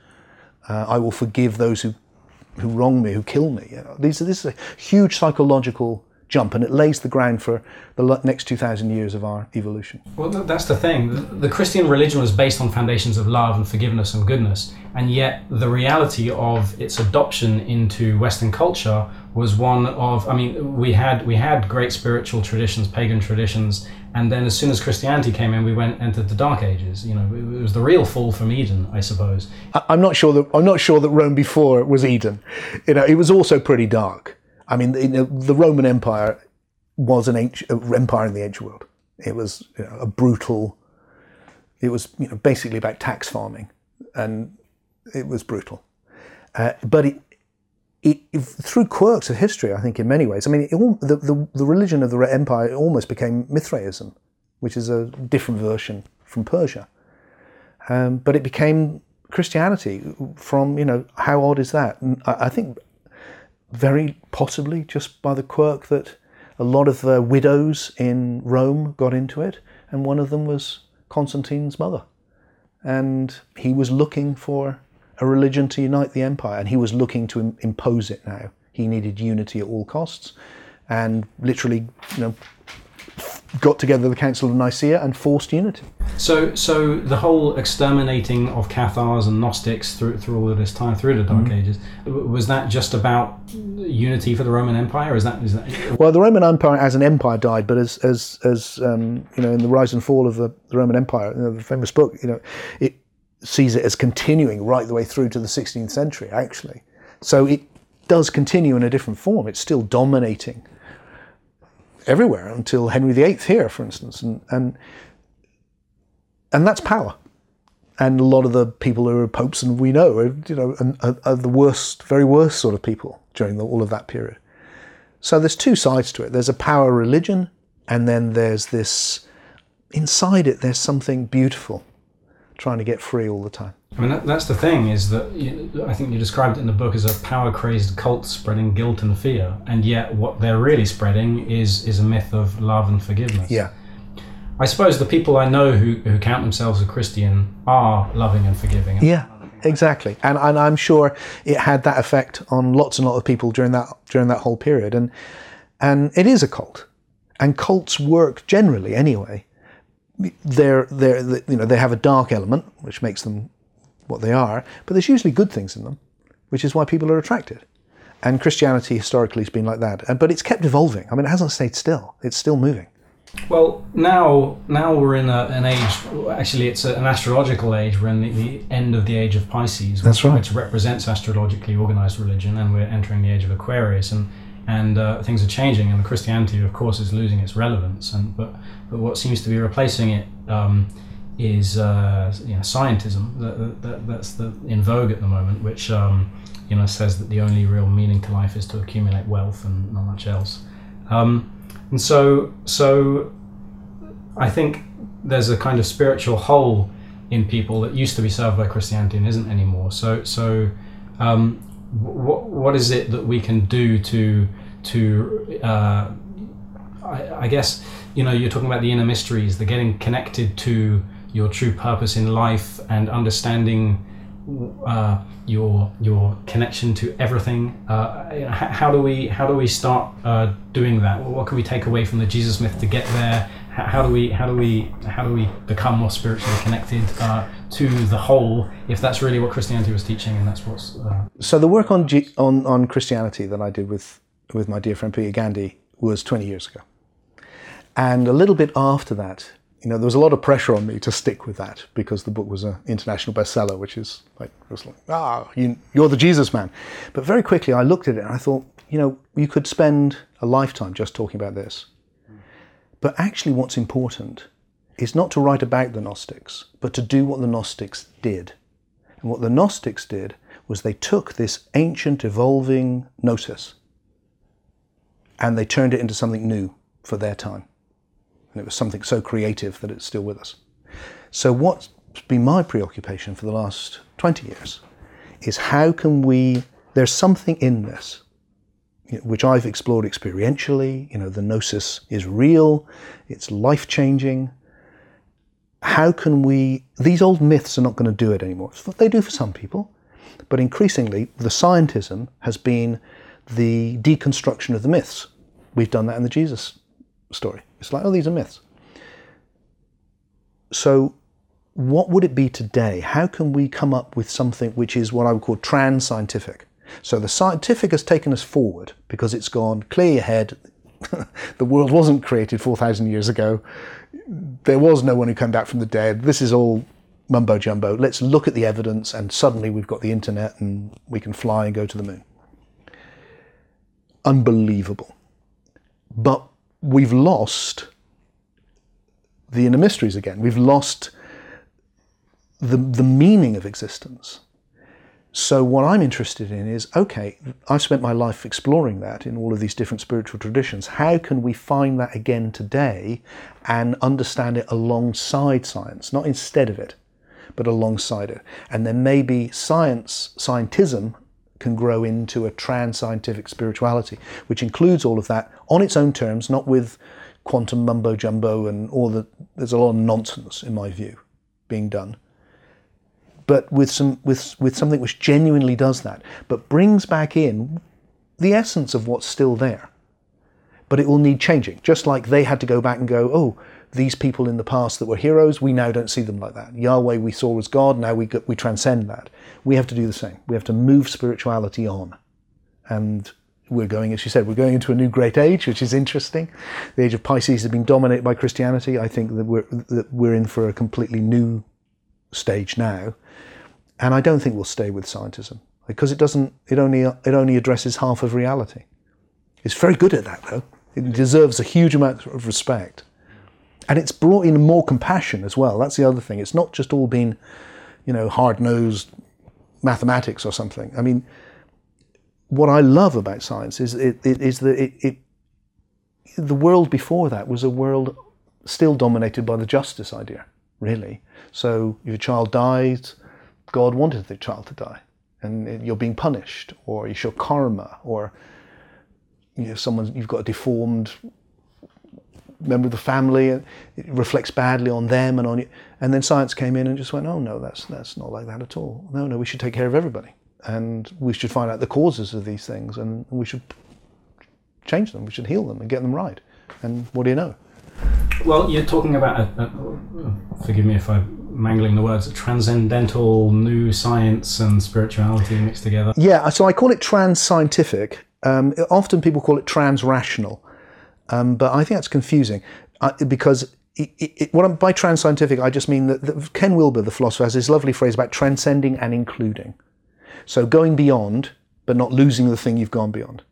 Uh, I will forgive those who, who wrong me, who kill me. You know, these, this is a huge psychological jump, and it lays the ground for the next 2,000 years of our evolution. Well, that's the thing. The Christian religion was based on foundations of love and forgiveness and goodness, and yet the reality of its adoption into Western culture was one of. I mean, we had we had great spiritual traditions, pagan traditions, and then as soon as Christianity came in, we went entered the Dark Ages. You know, it was the real fall from Eden, I suppose. I'm not sure that I'm not sure that Rome before was Eden. You know, it was also pretty dark. I mean, the, the Roman Empire was an ancient, empire in the ancient world. It was you know, a brutal. It was you know, basically about tax farming, and it was brutal. Uh, but it, it, through quirks of history, I think in many ways. I mean, it, the, the, the religion of the empire almost became Mithraism, which is a different version from Persia. Um, but it became Christianity from you know how odd is that? I, I think very possibly just by the quirk that a lot of the widows in Rome got into it, and one of them was Constantine's mother. And he was looking for a religion to unite the empire, and he was looking to impose it now. He needed unity at all costs, and literally, you know, got together the Council of Nicaea and forced unity. So, so the whole exterminating of Cathars and Gnostics through through all of this time, through the Dark mm-hmm. Ages, was that just about unity for the Roman Empire? Is that, is that well, the Roman Empire as an empire died, but as as as um, you know, in the rise and fall of the, the Roman Empire, you know, the famous book, you know, it sees it as continuing right the way through to the 16th century, actually. So it does continue in a different form. It's still dominating everywhere until Henry VIII here, for instance, and and and that's power. And a lot of the people who are popes, and we know, are, you know, are, are the worst, very worst sort of people during the, all of that period. So there's two sides to it. There's a power religion, and then there's this inside it. There's something beautiful, trying to get free all the time. I mean, that, that's the thing is that you, I think you described it in the book as a power crazed cult spreading guilt and fear, and yet what they're really spreading is is a myth of love and forgiveness. Yeah. I suppose the people I know who, who count themselves a Christian are loving and forgiving. Yeah, exactly, and and I'm sure it had that effect on lots and lots of people during that during that whole period, and and it is a cult, and cults work generally anyway. They're they're you know they have a dark element which makes them what they are, but there's usually good things in them, which is why people are attracted. And Christianity historically has been like that, but it's kept evolving. I mean, it hasn't stayed still; it's still moving. Well, now now we're in a, an age. Actually, it's an astrological age. We're in the, the, end of the age of Pisces, which, right. which, represents astrologically organized religion, and we're entering the age of Aquarius, and and uh, things are changing, and Christianity, of course, is losing its relevance. And but but what seems to be replacing it um, is uh, you know, scientism. That, that, that's the in vogue at the moment, which um, you know says that the only real meaning to life is to accumulate wealth and not much else. Um, and so, so I think there's a kind of spiritual hole in people that used to be served by Christianity and isn't anymore. So, so um, what what is it that we can do to to uh, I, I guess you know you're talking about the inner mysteries, the getting connected to your true purpose in life and understanding uh, your your connection to everything. Uh, how do we how do we start uh, doing that? What can we take away from the Jesus myth to get there? How do we how do we how do we become more spiritually connected uh, to the whole? If that's really what Christianity was teaching, and that's what's uh, so the work on G- on on Christianity that I did with with my dear friend Peter Gandy was 20 years ago, and a little bit after that, you know, there was a lot of pressure on me to stick with that because the book was an international bestseller, which is like, was like ah, you, you're the Jesus man. But very quickly I looked at it and I thought, you know, you could spend a lifetime just talking about this. But actually, what's important is not to write about the Gnostics, but to do what the Gnostics did. And what the Gnostics did was they took this ancient, evolving gnosis and they turned it into something new for their time. And it was something so creative that it's still with us. So, what's been my preoccupation for the last 20 years is how can we, there's something in this which I've explored experientially. You know, the gnosis is real, it's life changing. How can we, these old myths are not going to do it anymore. it's what They do for some people, but increasingly, the scientism has been the deconstruction of the myths. We've done that in the Jesus story. It's like, oh, these are myths. So, what would it be today? How can we come up with something which is what I would call trans scientific? So the scientific has taken us forward because it's gone clear your head. the world wasn't created 4,000 years ago. There was no one who came back from the dead. This is all mumbo jumbo. Let's look at the evidence, and suddenly we've got the internet and we can fly and go to the moon. Unbelievable. But we've lost the inner mysteries again. We've lost the, the meaning of existence. So, what I'm interested in is okay, I've spent my life exploring that in all of these different spiritual traditions. How can we find that again today and understand it alongside science, not instead of it, but alongside it? And then maybe science, scientism, can grow into a trans scientific spirituality, which includes all of that on its own terms, not with quantum mumbo jumbo and all the. There's a lot of nonsense, in my view, being done but with some with with something which genuinely does that, but brings back in the essence of what's still there. But it will need changing, just like they had to go back and go, oh, these people in the past that were heroes, we now don't see them like that. Yahweh we saw as God, now we we transcend that. We have to do the same. We have to move spirituality on, and we're going, as you said, we're going into a new great age, which is interesting. The age of Pisces has been dominated by Christianity. I think that we're that we're in for a completely new stage now, and I don't think we'll stay with scientism because it doesn't. It only it only addresses half of reality. It's very good at that though. It deserves a huge amount of respect, and it's brought in more compassion as well. That's the other thing. It's not just all been, you know, hard nosed mathematics or something. I mean, what I love about science is it, it is that it, it the world before that was a world still dominated by the justice idea, really. So if a child dies, God wanted the child to die, and you're being punished, or it's your karma, or you know, someone you've got a deformed member of the family, and it reflects badly on them and on you. And then science came in and just went, oh no, that's that's not like that at all. No, no, we should take care of everybody, and we should find out the causes of these things, and we should change them. We should heal them and get them right. And what do you know? Well, you're talking about, a, a, forgive me if I'm mangling the words, transcendental new science and spirituality mixed together. Yeah, so I call it trans scientific. Um, often people call it trans rational, um, but I think that's confusing uh, because it, it, what I'm, by trans scientific, I just mean that, that Ken Wilber, the philosopher, has this lovely phrase about transcending and including. So going beyond, but not losing the thing you've gone beyond.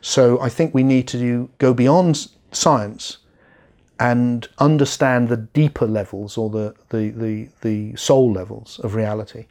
So I think we need to do, go beyond science and understand the deeper levels or the, the, the, the soul levels of reality,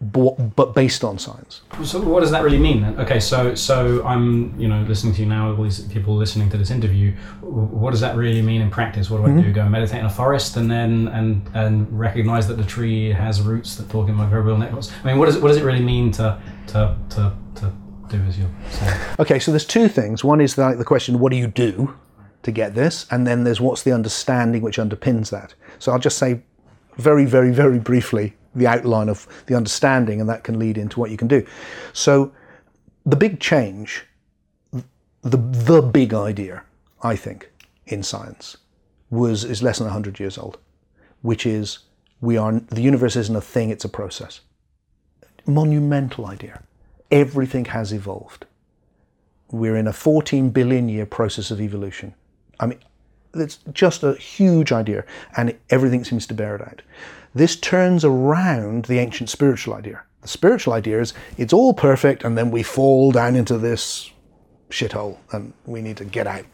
but, but based on science. So what does that really mean? Okay, so so I'm you know listening to you now, all these people listening to this interview. What does that really mean in practice? What do I mm-hmm. do? Go meditate in a forest and then and and recognize that the tree has roots that talk in my microbial networks. I mean, what does it what does it really mean to to to, to do as you say? Okay, so there's two things. One is like the question, what do you do? to get this, and then there's what's the understanding which underpins that. So I'll just say very, very, very briefly the outline of the understanding, and that can lead into what you can do. So the big change, the the big idea, I think, in science was is less than hundred years old, which is we are the universe isn't a thing; it's a process. Monumental idea. Everything has evolved. We're in a 14 billion year process of evolution I mean, it's just a huge idea, and everything seems to bear it out. This turns around the ancient spiritual idea. The spiritual idea is it's all perfect, and then we fall down into this shithole, and we need to get out.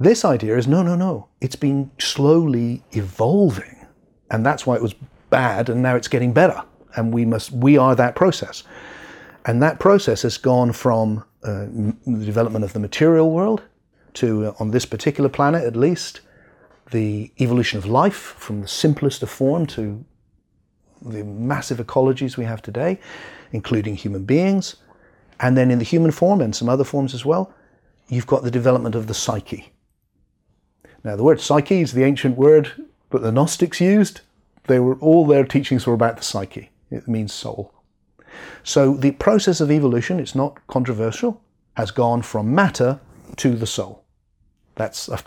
This idea is no, no, no. It's been slowly evolving, and that's why it was bad, and now it's getting better, and we must. We are that process, and that process has gone from uh, the development of the material world to, uh, on this particular planet at least, the evolution of life from the simplest of form to the massive ecologies we have today, including human beings. And then in the human form and some other forms as well, you've got the development of the psyche. Now, the word psyche is the ancient word that the Gnostics used. They were all their teachings were about the psyche. It means soul. So the process of evolution, it's not controversial, has gone from matter to the soul. That's a,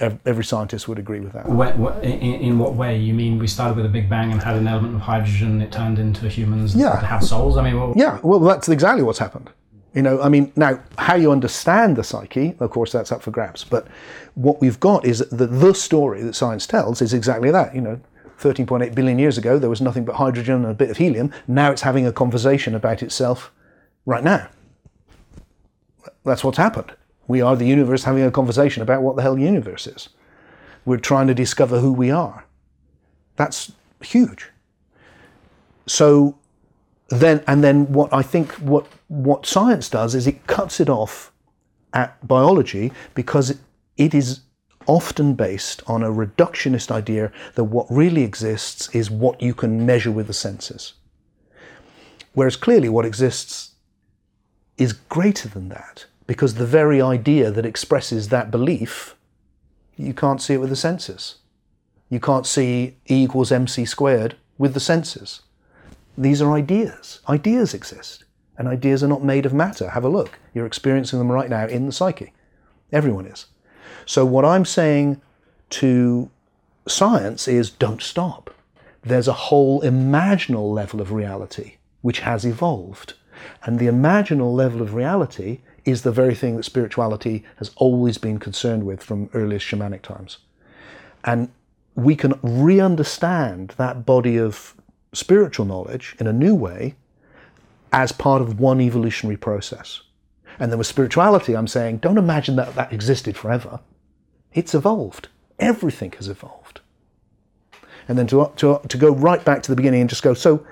every scientist would agree with that. in, in, what way? You mean we started with a big bang and had an element of hydrogen, it turned into humans yeah. that have souls? I mean, well, yeah, well, that's exactly what's happened. You know, I mean, now how you understand the psyche, of course, that's up for grabs. But what we've got is that the story that science tells is exactly that. You know, 13.8 billion years ago, there was nothing but hydrogen and a bit of helium. Now it's having a conversation about itself right now. That's what's happened. We are the universe having a conversation about what the hell the universe is. We're trying to discover who we are. That's huge. So then, and then what I think what, what science does is it cuts it off at biology because it is often based on a reductionist idea that what really exists is what you can measure with the senses. Whereas clearly what exists is greater than that, because the very idea that expresses that belief, you can't see it with the senses. You can't see E equals mc squared with the senses. These are ideas. Ideas exist. And ideas are not made of matter. Have a look. You're experiencing them right now in the psyche. Everyone is. So, what I'm saying to science is don't stop. There's a whole imaginal level of reality which has evolved. And the imaginal level of reality is the very thing that spirituality has always been concerned with from earliest shamanic times. And we can re understand that body of spiritual knowledge in a new way as part of one evolutionary process. And then with spirituality, I'm saying, don't imagine that that existed forever. It's evolved. Everything has evolved. And then to, to, to go right back to the beginning and just go, so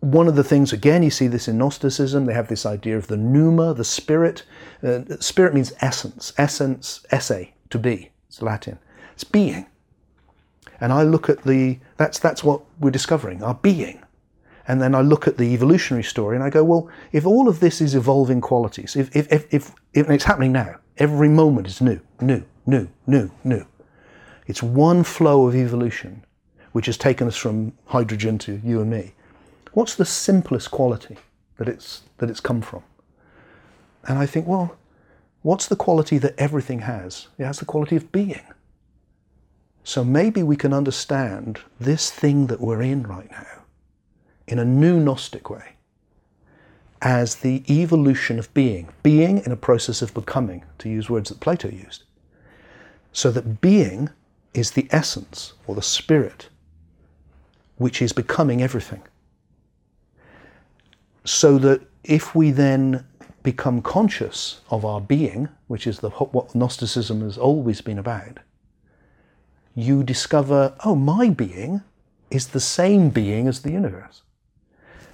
one of the things, again, you see this in Gnosticism, they have this idea of the pneuma, the spirit. Uh, spirit means essence, essence, esse, to be. It's Latin. It's being. And I look at the, that's, that's what we're discovering, our being. And then I look at the evolutionary story and I go, well, if all of this is evolving qualities, if, if, if, if, if it's happening now, every moment is new, new, new, new, new. It's one flow of evolution which has taken us from hydrogen to you and me. What's the simplest quality that it's, that it's come from? And I think, well, what's the quality that everything has? It has the quality of being. So maybe we can understand this thing that we're in right now in a new Gnostic way as the evolution of being, being in a process of becoming, to use words that Plato used. So that being is the essence or the spirit which is becoming everything. So that if we then become conscious of our being, which is the, what Gnosticism has always been about, you discover, oh, my being is the same being as the universe.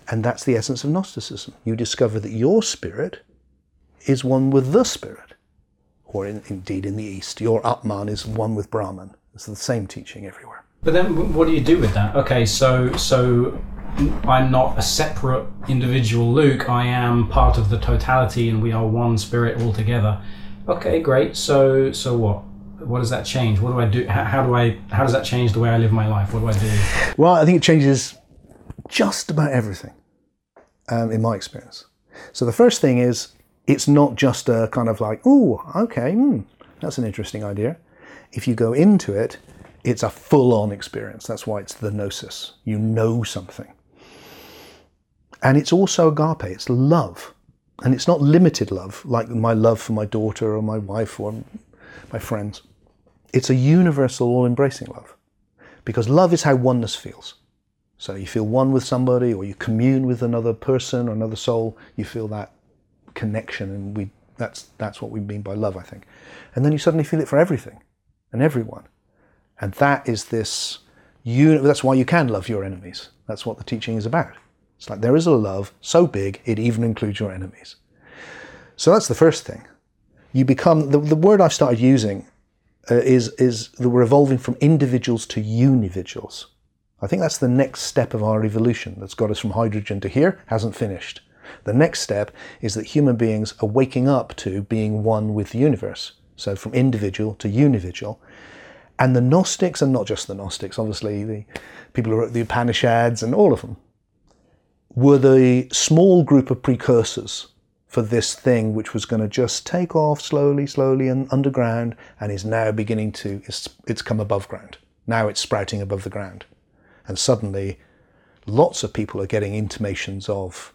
And that's the essence of Gnosticism. You discover that your spirit is one with the spirit. Or in, indeed in the East, your Atman is one with Brahman. It's the same teaching everywhere. But then what do you do with that? Okay, so so I'm not a separate individual Luke. I am part of the totality and we are one spirit altogether. Okay, great. So so what? What does that change? What do I do? How, how do I? How does that change the way I live my life? What do I do? Well, I think it changes just about everything, um, in my experience. So the first thing is, it's not just a kind of like, oh, okay, hmm, that's an interesting idea. If you go into it, it's a full-on experience. That's why it's the gnosis. You know something. And it's also agape, it's love. And it's not limited love, like my love for my daughter or my wife or my friends. It's a universal, all embracing love. Because love is how oneness feels. So you feel one with somebody, or you commune with another person or another soul. You feel that connection, and we that's that's what we mean by love, I think. And then you suddenly feel it for everything and everyone, and that is this. You, that's why you can love your enemies. That's what the teaching is about. It's like there is a love so big it even includes your enemies. So that's the first thing. you become the, the word I've started using uh, is is that we're evolving from individuals to unividuals. I think that's the next step of our evolution that's got us from hydrogen to here, hasn't finished. The next step is that human beings are waking up to being one with the universe. So from individual to unividual. And the Gnostics, and not just the Gnostics, obviously the people who wrote the Upanishads and all of them, were the small group of precursors for this thing which was going to just take off slowly, slowly and underground and is now beginning to, it's, it's come above ground. Now it's sprouting above the ground. And suddenly lots of people are getting intimations of,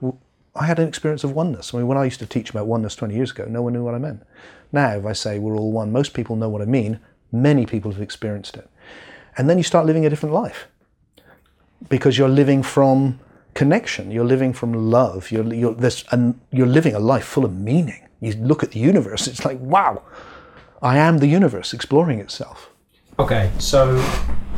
well, I had an experience of oneness. I mean, when I used to teach about oneness 20 years ago, no one knew what I meant. Now, if I say we're all one, most people know what I mean. Many people have experienced it. And then you start living a different life because you're living from connection. You're living from love. You're, you're this, and you're living a life full of meaning. You look at the universe. It's like, wow, I am the universe exploring itself. Okay, so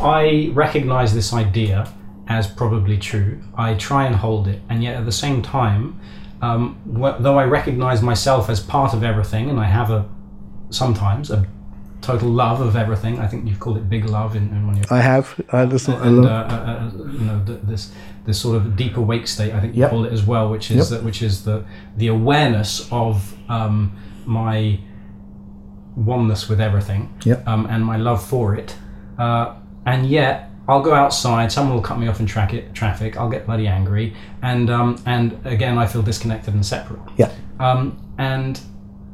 I recognize this idea as probably true. I try and hold it, and yet at the same time, um, wh- though I recognize myself as part of everything, and I have a sometimes a total love of everything. I think you've called it big love in, in one of your I have. I listen. And uh, love. uh, uh, you know th- this this sort of deep awake state. I think you Yep. call it as well, which is Yep. that which is the the awareness of um, my oneness with everything Yep. um, and my love for it. Uh, and yet, I'll go outside. Someone will cut me off in track- traffic. I'll get bloody angry, and um, and again, I feel disconnected and separate. Yeah. Um, and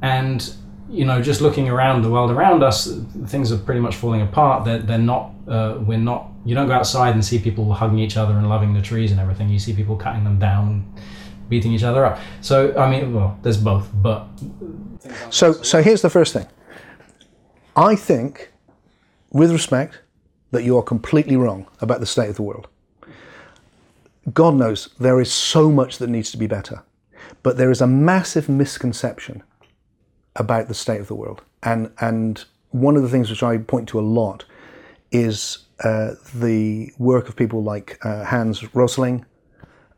and you know, just looking around the world around us, things are pretty much falling apart. They're, they're not. Uh, we're not. You don't go outside and see people hugging each other and loving the trees and everything. You see people cutting them down, beating each other up. So I mean, well, there's both, but So, so here's the first thing. I think, with respect, that you are completely wrong about the state of the world. God knows there is so much that needs to be better, but there is a massive misconception about the state of the world. And, and one of the things which I point to a lot is uh, the work of people like uh, Hans Rosling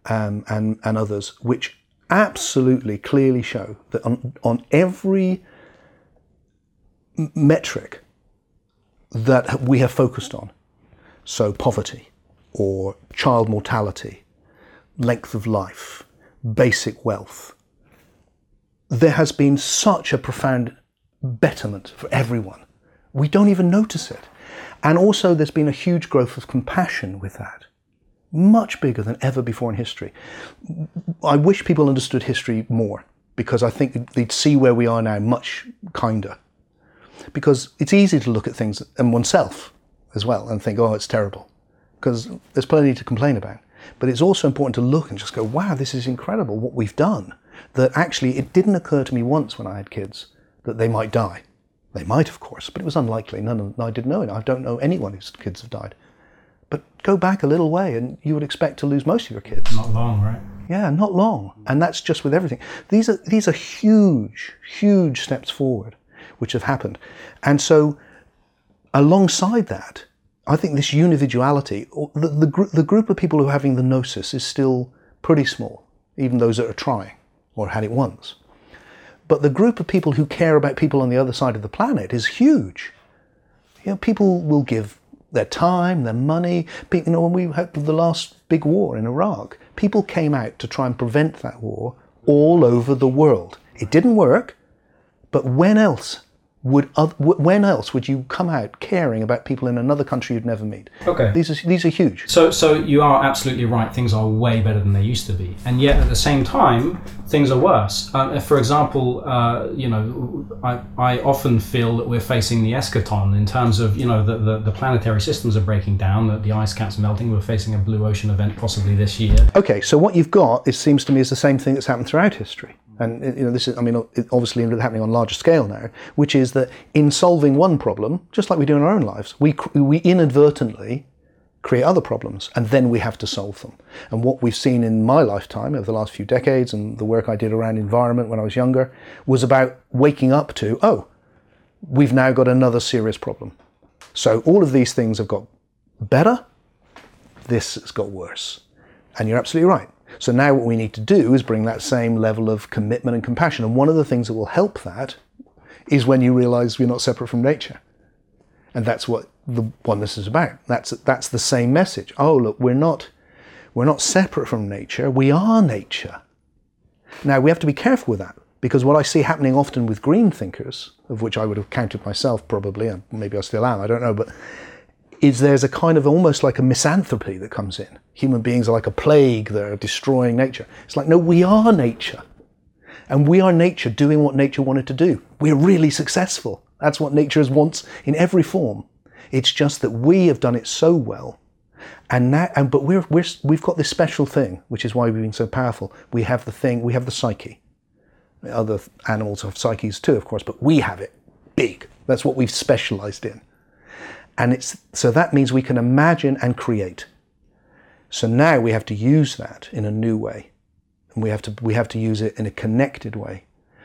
um, and, and others, which absolutely clearly show that on, on every metric that we have focused on, so poverty or child mortality, length of life, basic wealth, there has been such a profound betterment for everyone. We don't even notice it. And also, there's been a huge growth of compassion with that, much bigger than ever before in history. I wish people understood history more because I think they'd see where we are now much kinder. Because it's easy to look at things and oneself as well and think, oh, it's terrible, because there's plenty to complain about. But it's also important to look and just go, wow, this is incredible what we've done. That actually, it didn't occur to me once when I had kids that they might die. They might, of course, but it was unlikely. None of I didn't know it. I don't know anyone whose kids have died. But go back a little way, and you would expect to lose most of your kids. not long, right? Yeah, not long. And that's just with everything. These are these are huge, huge steps forward which have happened. And so alongside that, I think this individuality, the, the, gr- the group of people who are having the gnosis is still pretty small, even those that are trying or had it once. But the group of people who care about people on the other side of the planet is huge. You know, people will give their time, their money. You know, when we had the last big war in Iraq, people came out to try and prevent that war all over the world. It didn't work, but when else would oth- wh- when else would you come out caring about people in another country you'd never meet? Okay. These are these are huge. So, so you are absolutely right. Things are way better than they used to be, and yet at the same time, things are worse. Um, for example, uh, you know, I, I often feel that we're facing the eschaton in terms of you know the, the, the planetary systems are breaking down, that the ice caps melting. We're facing a blue ocean event possibly this year. Okay, so what you've got, it seems to me, is the same thing that's happened throughout history. And you know, this is, I mean, obviously happening on larger scale now, which is that in solving one problem, just like we do in our own lives, we we inadvertently create other problems, and then we have to solve them. And what we've seen in my lifetime over the last few decades, and the work I did around environment when I was younger, was about waking up to, oh, we've now got another serious problem. So all of these things have got better. This has got worse. And you're absolutely right. So now what we need to do is bring that same level of commitment and compassion. And one of the things that will help that is when you realize we're not separate from nature. And that's what the oneness is about. That's that's the same message. Oh look, we're not we're not separate from nature, we are nature. Now we have to be careful with that because what I see happening often with green thinkers, of which I would have counted myself probably, and maybe I still am, I don't know, but is there's a kind of almost like a misanthropy that comes in. Human beings are like a plague, they're destroying nature. It's like, no, we are nature. And we are nature doing what nature wanted to do. We're really successful. That's what nature wants in every form. It's just that we have done it so well. And now, and, but we're, we're, we've got this special thing, which is why we've been so powerful. We have the thing, we have the psyche. Other animals have psyches too, of course, but we have it big. That's what we've specialized in. And it's, so that means we can imagine and create. So now we have to use that in a new way. And we have to, we have to use it in a connected way,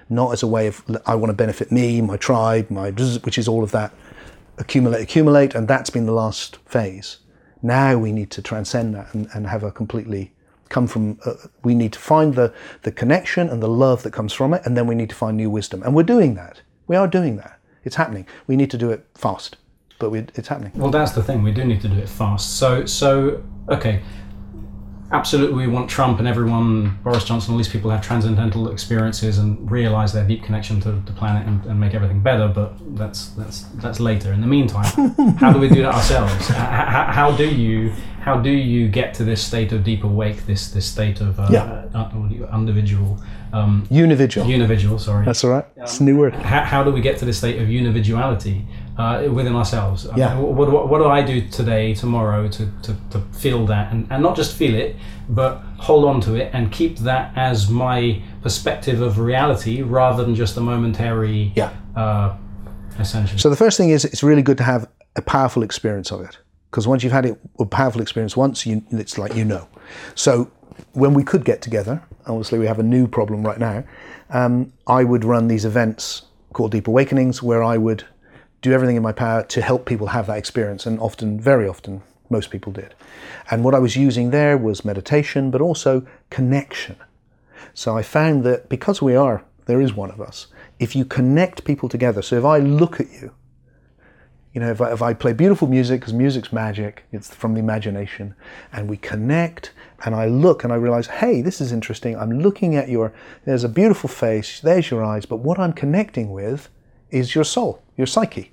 not as a way of, I want to benefit me, my tribe, my, which is all of that accumulate, accumulate. And that's been the last phase. Now we need to transcend that and, and have a completely come from, uh, we need to find the, the connection and the love that comes from it. And then we need to find new wisdom. And we're doing that. We are doing that. It's happening. We need to do it fast but we, it's happening. Well, that's the thing. We do need to do it fast. So, so okay, absolutely, we want Trump and everyone, Boris Johnson, all these people have transcendental experiences and realize their deep connection to the planet and, and make everything better. But that's that's that's later. In the meantime, how do we do that ourselves? how, how, do you how do you get to this state of deep awake? This this state of uh, yeah. uh, individual. Um, unividual. Unividual, sorry. That's all right. It's a new word. How, how do we get to this state of unividuality? Uh, within ourselves. Yeah. what, what, what, do I do today, tomorrow to, to, to feel that and, and not just feel it, but hold on to it and keep that as my perspective of reality rather than just a momentary, yeah. uh, essentially. So the first thing is it's really good to have a powerful experience of it because once you've had it, a powerful experience once, you, it's like you know. So when we could get together, obviously we have a new problem right now. Um, I would run these events called Deep Awakenings where I would do everything in my power to help people have that experience. And often, very often, most people did. And what I was using there was meditation, but also connection. So I found that because we are, there is one of us, if you connect people together, so if I look at you, you know, if I, if I play beautiful music, because music's magic, it's from the imagination, and we connect, and I look and I realize, hey, this is interesting. I'm looking at your, there's a beautiful face, there's your eyes, but what I'm connecting with is your soul, your psyche.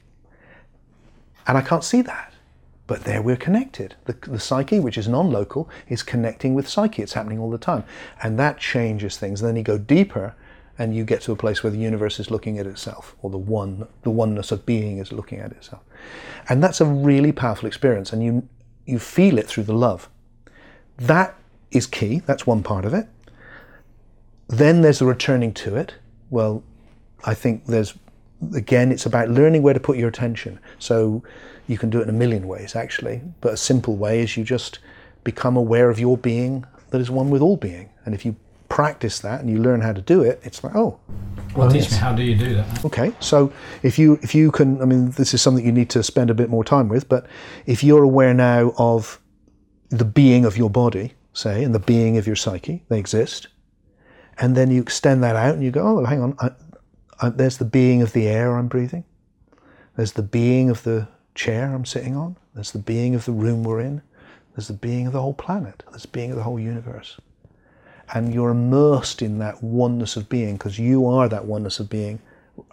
And I can't see that. But there we're connected. The, the psyche, which is non local, is connecting with psyche. It's happening all the time. And that changes things. Then you go deeper and you get to a place where the universe is looking at itself, or the one, the oneness of being is looking at itself. And that's a really powerful experience. And you, you feel it through the love. That is key. That's one part of it. Then there's the returning to it. Well, I think there's again, it's about learning where to put your attention. So you can do it in a million ways, actually. But a simple way is you just become aware of your being that is one with all being. And if you practice that and you learn how to do it, it's like, oh. Well, teach me how do you do that? Okay, so if you if you can, I mean, this is something you need to spend a bit more time with. But if you're aware now of the being of your body, say, and the being of your psyche, they exist, and then you extend that out and you go, oh, hang on, I, there's the being of the air I'm breathing. There's the being of the chair I'm sitting on. There's the being of the room we're in. There's the being of the whole planet. There's the being of the whole universe. And you're immersed in that oneness of being because you are that oneness of being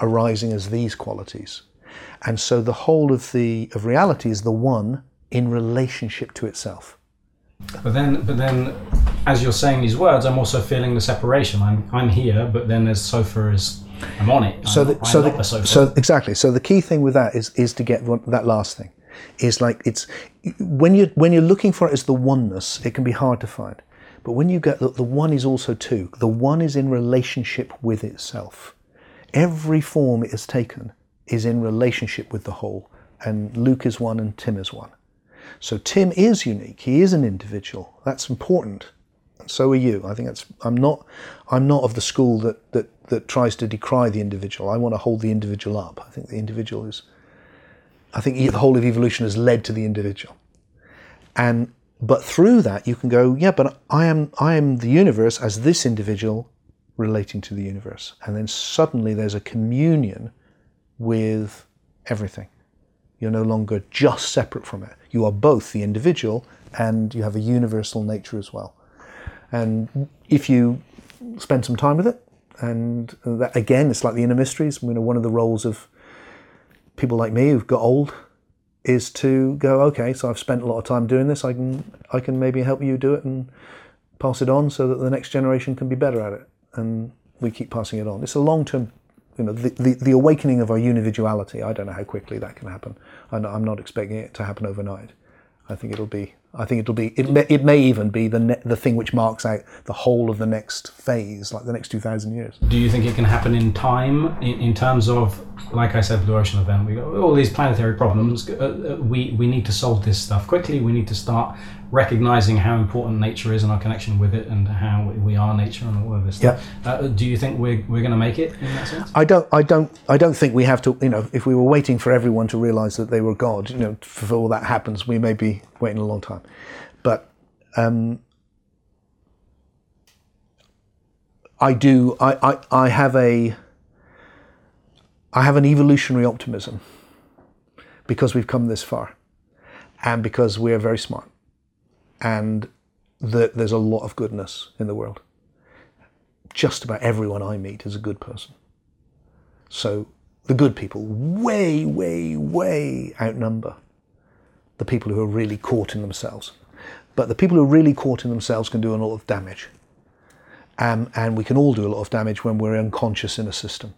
arising as these qualities. And so the whole of the of reality is the one in relationship to itself. But then, but then, as you're saying these words, I'm also feeling the separation. I'm I'm here, but then there's Sofa is I'm on it. So, the, so, the, so exactly. So the key thing with that is is to get that last thing. Is like it's when you when you're looking for it as the oneness, it can be hard to find. But when you get the, the one is also two. The one is in relationship with itself. Every form it has taken is in relationship with the whole. And Luke is one and Tim is one. So Tim is unique. He is an individual. That's important. So are you. I think that's. I'm not. I'm not of the school that that that tries to decry the individual. I want to hold the individual up. I think the individual is. I think the whole of evolution has led to the individual, and But through that, you can go, yeah, but I am, I am the universe as this individual relating to the universe. And then suddenly there's a communion with everything. You're no longer just separate from it. You are both the individual and you have a universal nature as well. And if you spend some time with it, and that again, it's like the inner mysteries. You know, one of the roles of people like me who've got old is to go, okay, so I've spent a lot of time doing this. I can, I can maybe help you do it and pass it on so that the next generation can be better at it. And we keep passing it on. It's a long-term, you know, the, the, the awakening of our unividuality. I don't know how quickly that can happen. I'm not expecting it to happen overnight. I think it'll be. I think it'll be. It may, it may even be the ne- the thing which marks out the whole of the next phase, like the next two thousand years. Do you think it can happen in time, in, in terms of, like I said, blue ocean event? We got all these planetary problems. Uh, uh, we we need to solve this stuff quickly. We need to start recognizing how important nature is and our connection with it, and how we are nature and all of this. Yeah. Stuff. Uh, do you think we're we're going to make it in that sense? I don't. I don't. I don't think we have to. You know, if we were waiting for everyone to realise that they were God, you know, before that happens, we may be waiting a long time. But um, I do. I, I. I have a. I have an evolutionary optimism because we've come this far, and because we are very smart, and that there's a lot of goodness in the world. Just about everyone I meet is a good person. So the good people way, way, way outnumber the people who are really caught in themselves. But the people who are really caught in themselves can do a lot of damage. Um, and we can all do a lot of damage when we're unconscious in a system.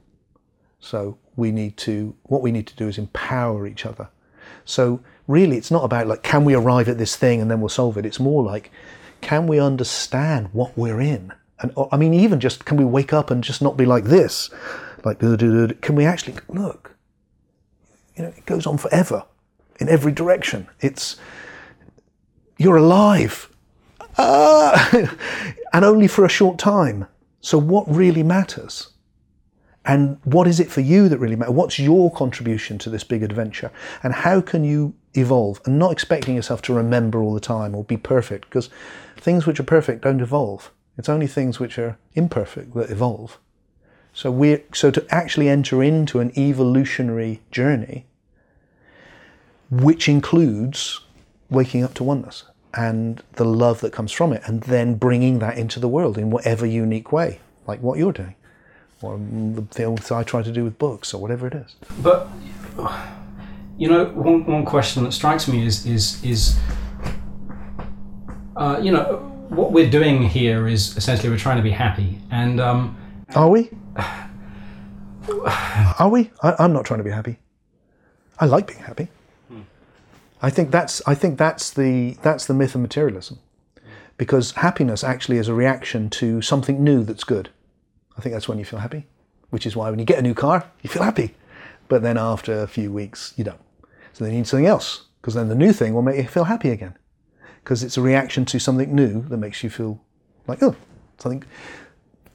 So we need to, what we need to do is empower each other. So really, it's not about like, can we arrive at this thing and then we'll solve it? It's more like, can we understand what we're in? And I mean, even just, can we wake up and just not be like this? Like, can we actually look? You know, it goes on forever in every direction. It's, you're alive. Uh, and only for a short time. So, what really matters? And what is it for you that really matters? What's your contribution to this big adventure? And how can you evolve? And not expecting yourself to remember all the time or be perfect, because things which are perfect don't evolve. It's only things which are imperfect that evolve. So we so to actually enter into an evolutionary journey, which includes waking up to oneness and the love that comes from it, and then bringing that into the world in whatever unique way, like what you're doing, or the things I try to do with books, or whatever it is. But you know, one, one question that strikes me is is is uh, you know what we're doing here is essentially we're trying to be happy, and um, are we? Are we? I, I'm not trying to be happy. I like being happy. I think that's I think that's the that's the myth of materialism, because happiness actually is a reaction to something new that's good. I think that's when you feel happy, which is why when you get a new car you feel happy, but then after a few weeks you don't. So then you need something else because then the new thing will make you feel happy again, because it's a reaction to something new that makes you feel like oh something.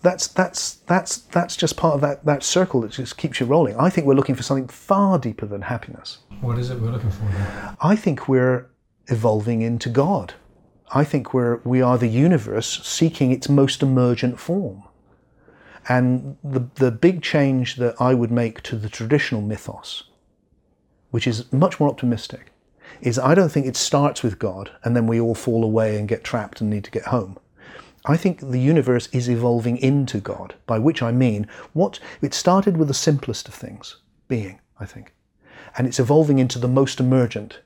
That's that's that's that's just part of that that circle that just keeps you rolling. I think we're looking for something far deeper than happiness. What is it we're looking for? Then? I think we're evolving into God. I think we're we are the universe seeking its most emergent form. And the the big change that I would make to the traditional mythos, which is much more optimistic, is I don't think it starts with God and then we all fall away and get trapped and need to get home. I think the universe is evolving into God, by which I mean what it started with the simplest of things, being, I think and it's evolving into the most emergent.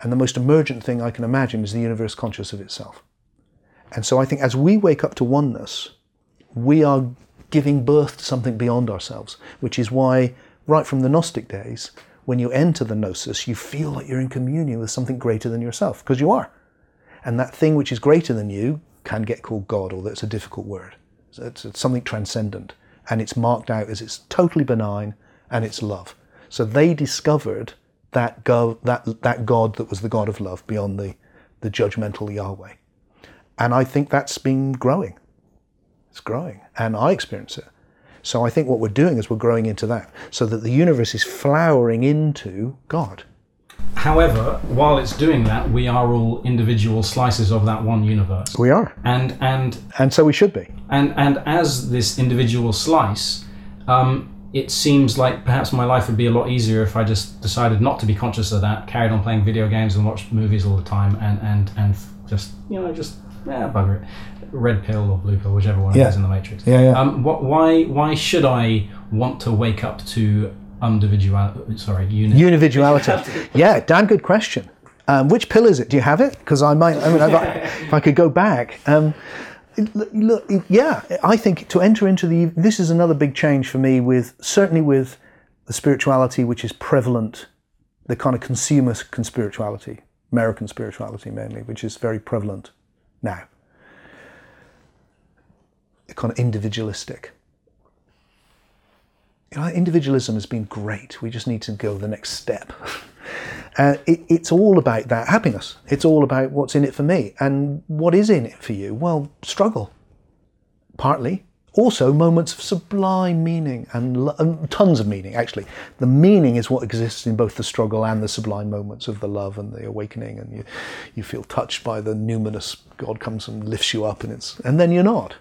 And the most emergent thing I can imagine is the universe conscious of itself. And so I think as we wake up to oneness, we are giving birth to something beyond ourselves, which is why, right from the Gnostic days, when you enter the Gnosis, you feel like you're in communion with something greater than yourself, because you are. And that thing which is greater than you can get called God, although it's a difficult word. So it's, it's something transcendent, and it's marked out as it's totally benign and it's love. So they discovered that, go, that, that God that was the God of love beyond the, the judgmental Yahweh. And I think that's been growing. It's growing. And I experience it. So I think what we're doing is we're growing into that so that the universe is flowering into God. however, while it's doing that, we are all individual slices of that one universe. We are. And and And so we should be. and and as this individual slice, um, it seems like perhaps my life would be a lot easier if I just decided not to be conscious of that, carried on playing video games and watched movies all the time, and and and just you know just yeah bugger it, red pill or blue pill, whichever one Yeah. it is in the Matrix. Yeah, yeah. Um, what, why why should I want to wake up to individual? Sorry. Unividuality. yeah, damn good question. Um, which pill is it? Do you have it? Because I might. I mean, if I, if I could go back. Um, look, look, yeah, I think to enter into the. This is another big change for me. With certainly with the spirituality which is prevalent, the kind of consumer spirituality, American spirituality mainly, which is very prevalent now. Kind of individualistic. You know, individualism has been great. We just need to go the next step. Uh, it, it's all about that happiness. It's all about what's in it for me. And what is in it for you? Well, struggle, partly. Also, moments of sublime meaning and um, tons of meaning, actually. The meaning is what exists in both the struggle and the sublime moments of the love and the awakening. And you, you feel touched by the numinous God comes and lifts you up, and, it's, and then you're not.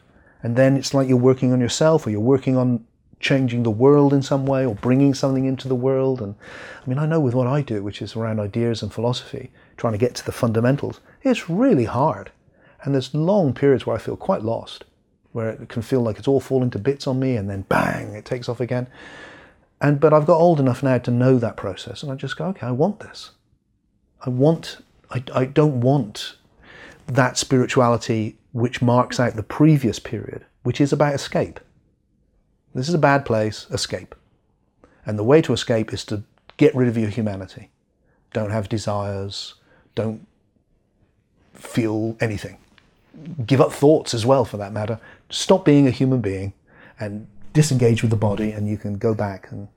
And then it's like you're working on yourself or you're working on changing the world in some way or bringing something into the world. And I mean, I know with what I do, which is around ideas and philosophy, trying to get to the fundamentals, it's really hard. And there's long periods where I feel quite lost, where it can feel like it's all falling to bits on me and then bang, it takes off again. And but I've got old enough now to know that process, and I just go, okay, I want this. I want. I, I don't want that spirituality which marks out the previous period, which is about escape. This is a bad place, escape. And the way to escape is to get rid of your humanity. Don't have desires, don't feel anything. Give up thoughts as well, for that matter. Stop being a human being and disengage with the body, and you can go back. And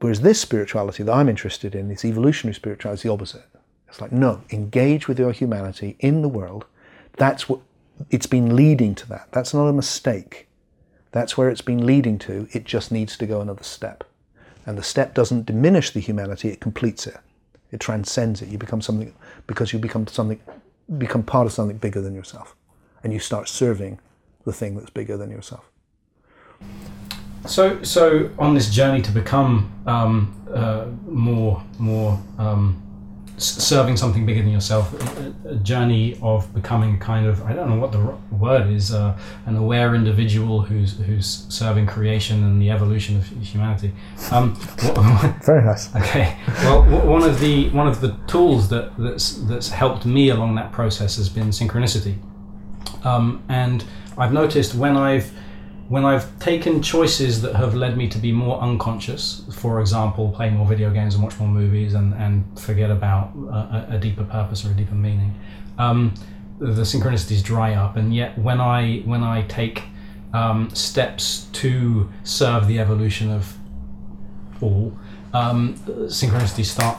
whereas this spirituality that I'm interested in, this evolutionary spirituality, is the opposite. It's like no, engage with your humanity in the world. That's what it's been leading to. That that's not a mistake. That's where it's been leading to. It just needs to go another step. And the step doesn't diminish the humanity, it completes it. It transcends it. You become something because you become something become part of something bigger than yourself. And you start serving the thing that's bigger than yourself. So, so on this journey to become um, uh, more, more um, serving something bigger than yourself, a, a journey of becoming a kind of I don't know what the word is, uh, an aware individual who's who's serving creation and the evolution of humanity. Um, what, Very nice. Okay. Well, one of the one of the tools that that's that's helped me along that process has been synchronicity, um, and I've noticed when I've when I've taken choices that have led me to be more unconscious, for example, play more video games and watch more movies and, and forget about a, a deeper purpose or a deeper meaning, um, the synchronicities dry up. And yet, when I when I take um, steps to serve the evolution of all, um, synchronicities start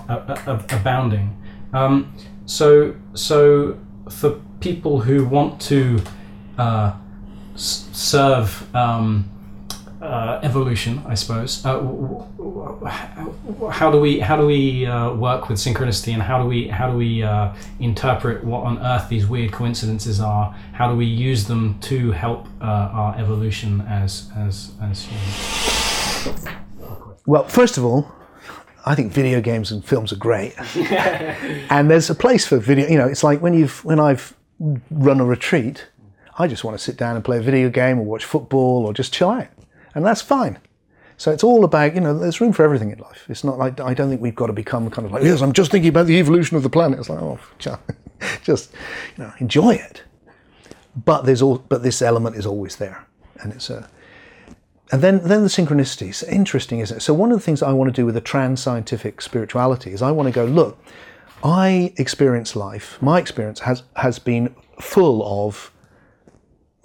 abounding. Um, so, so for people who want to uh, s- serve um, uh, evolution, I suppose, uh, w- w- how- how do we how do we uh, work with synchronicity, and how do we how do we uh, interpret what on earth these weird coincidences are? How do we use them to help uh, our evolution as as as humans? Well, first of all, I think video games and films are great. and there's a place for video, you know, it's like when you've when I've run a retreat, I just want to sit down and play a video game or watch football or just chill out. And that's fine. So it's all about, you know, there's room for everything in life. It's not like I don't think we've got to become kind of like, yes, I'm just thinking about the evolution of the planet. It's like, oh, just, you know, enjoy it. But there's all, but this element is always there, and it's a, and then, then the synchronicities. Interesting, isn't it? So one of the things I want to do with a trans scientific spirituality is I want to go, look, I experience life. My experience has has been full of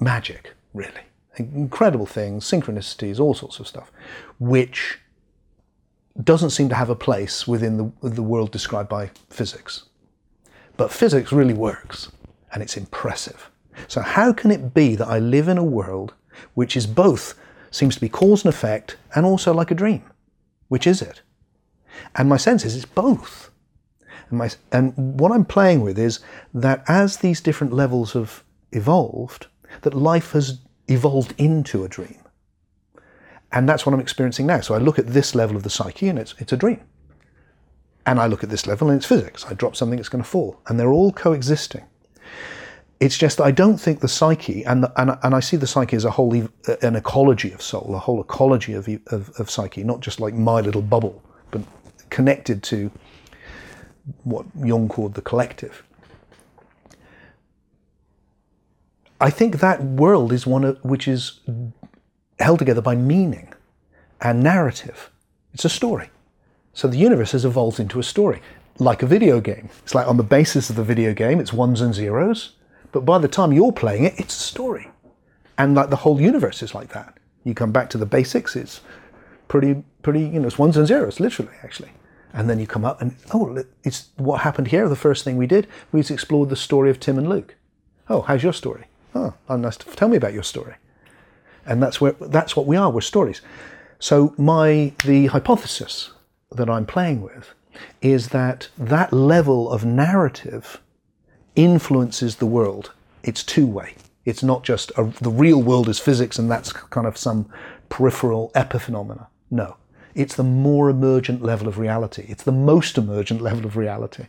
magic, really, incredible things, synchronicities, all sorts of stuff, which doesn't seem to have a place within the the world described by physics. But physics really works, and it's impressive. So how can it be that I live in a world which is both seems to be cause and effect and also like a dream? Which is it? And my sense is it's both. And, my, and what I'm playing with is that as these different levels have evolved, that life has evolved into a dream. And that's what I'm experiencing now. So I look at this level of the psyche and it's, it's a dream. And I look at this level and it's physics. I drop something, it's going to fall. And they're all coexisting. It's just that I don't think the psyche, and, the, and, and I see the psyche as a whole, an ecology of soul, a whole ecology of, of, of psyche, not just like my little bubble, but connected to what Jung called the collective. I think that world is one which is held together by meaning and narrative. It's a story. So the universe has evolved into a story, like a video game. It's like on the basis of the video game, it's ones and zeros, but by the time you're playing it, it's a story. And like the whole universe is like that. You come back to the basics, it's pretty, pretty, you know, it's ones and zeros, literally, actually. And then you come up and, oh, it's what happened here. The first thing we did, we explored the story of Tim and Luke. Oh, how's your story? Oh, nice. To, tell me about your story. And that's where that's what we are. We're stories. So my the hypothesis that I'm playing with is that that level of narrative influences the world. It's two way. It's not just a, the real world is physics and that's kind of some peripheral epiphenomena. No, it's the more emergent level of reality. It's the most emergent level of reality.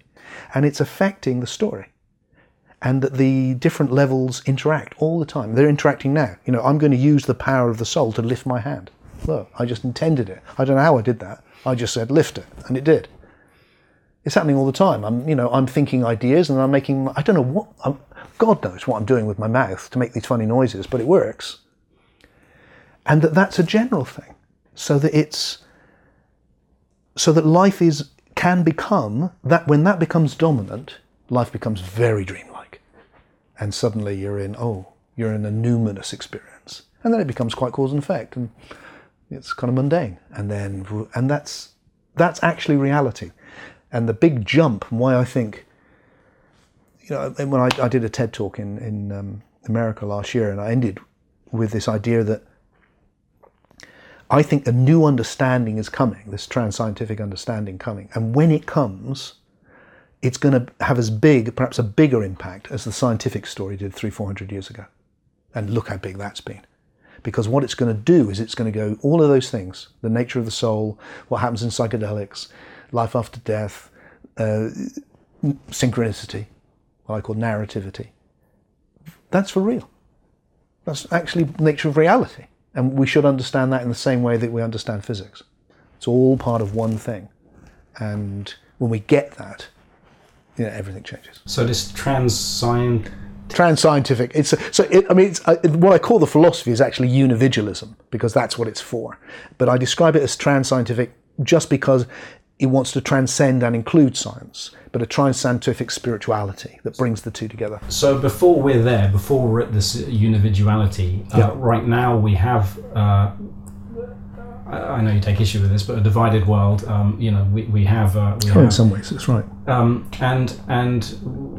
And it's affecting the story. And that the different levels interact all the time. They're interacting now. You know, I'm going to use the power of the soul to lift my hand. Look, I just intended it. I don't know how I did that. I just said lift it, and it did. It's happening all the time. I'm, you know, I'm thinking ideas, and I'm making. I don't know what. I'm, God knows what I'm doing with my mouth to make these funny noises, but it works. And that that's a general thing, so that it's so that life is can become that when that becomes dominant, life becomes very dreamlike, and suddenly you're in oh you're in a numinous experience, and then it becomes quite cause and effect, and it's kind of mundane, and then and that's that's actually reality, and the big jump and why I think you know when I, I did a TED talk in in um, America last year, and I ended with this idea that I think a new understanding is coming, this trans scientific understanding coming. And when it comes, it's going to have as big, perhaps a bigger impact as the scientific story did three, four hundred years ago. And look how big that's been. Because what it's going to do is it's going to go all of those things the nature of the soul, what happens in psychedelics, life after death, uh, synchronicity, what I call narrativity. That's for real. That's actually nature of reality. And we should understand that in the same way that we understand physics. It's all part of one thing. And when we get that, you know, everything changes. So this trans science trans scientific. It's a, so. It, I mean, it's, uh, what I call the philosophy is actually unividualism because that's what it's for. But I describe it as trans scientific just because it wants to transcend and include science but a trans-scientific spirituality that brings the two together. So before we're there, before we're at this unividuality, uh, yeah. right now we have. Uh, I know you take issue with this, but a divided world. Um, you know, we, we have. Uh, we oh, have, in some ways, that's right. Um, and and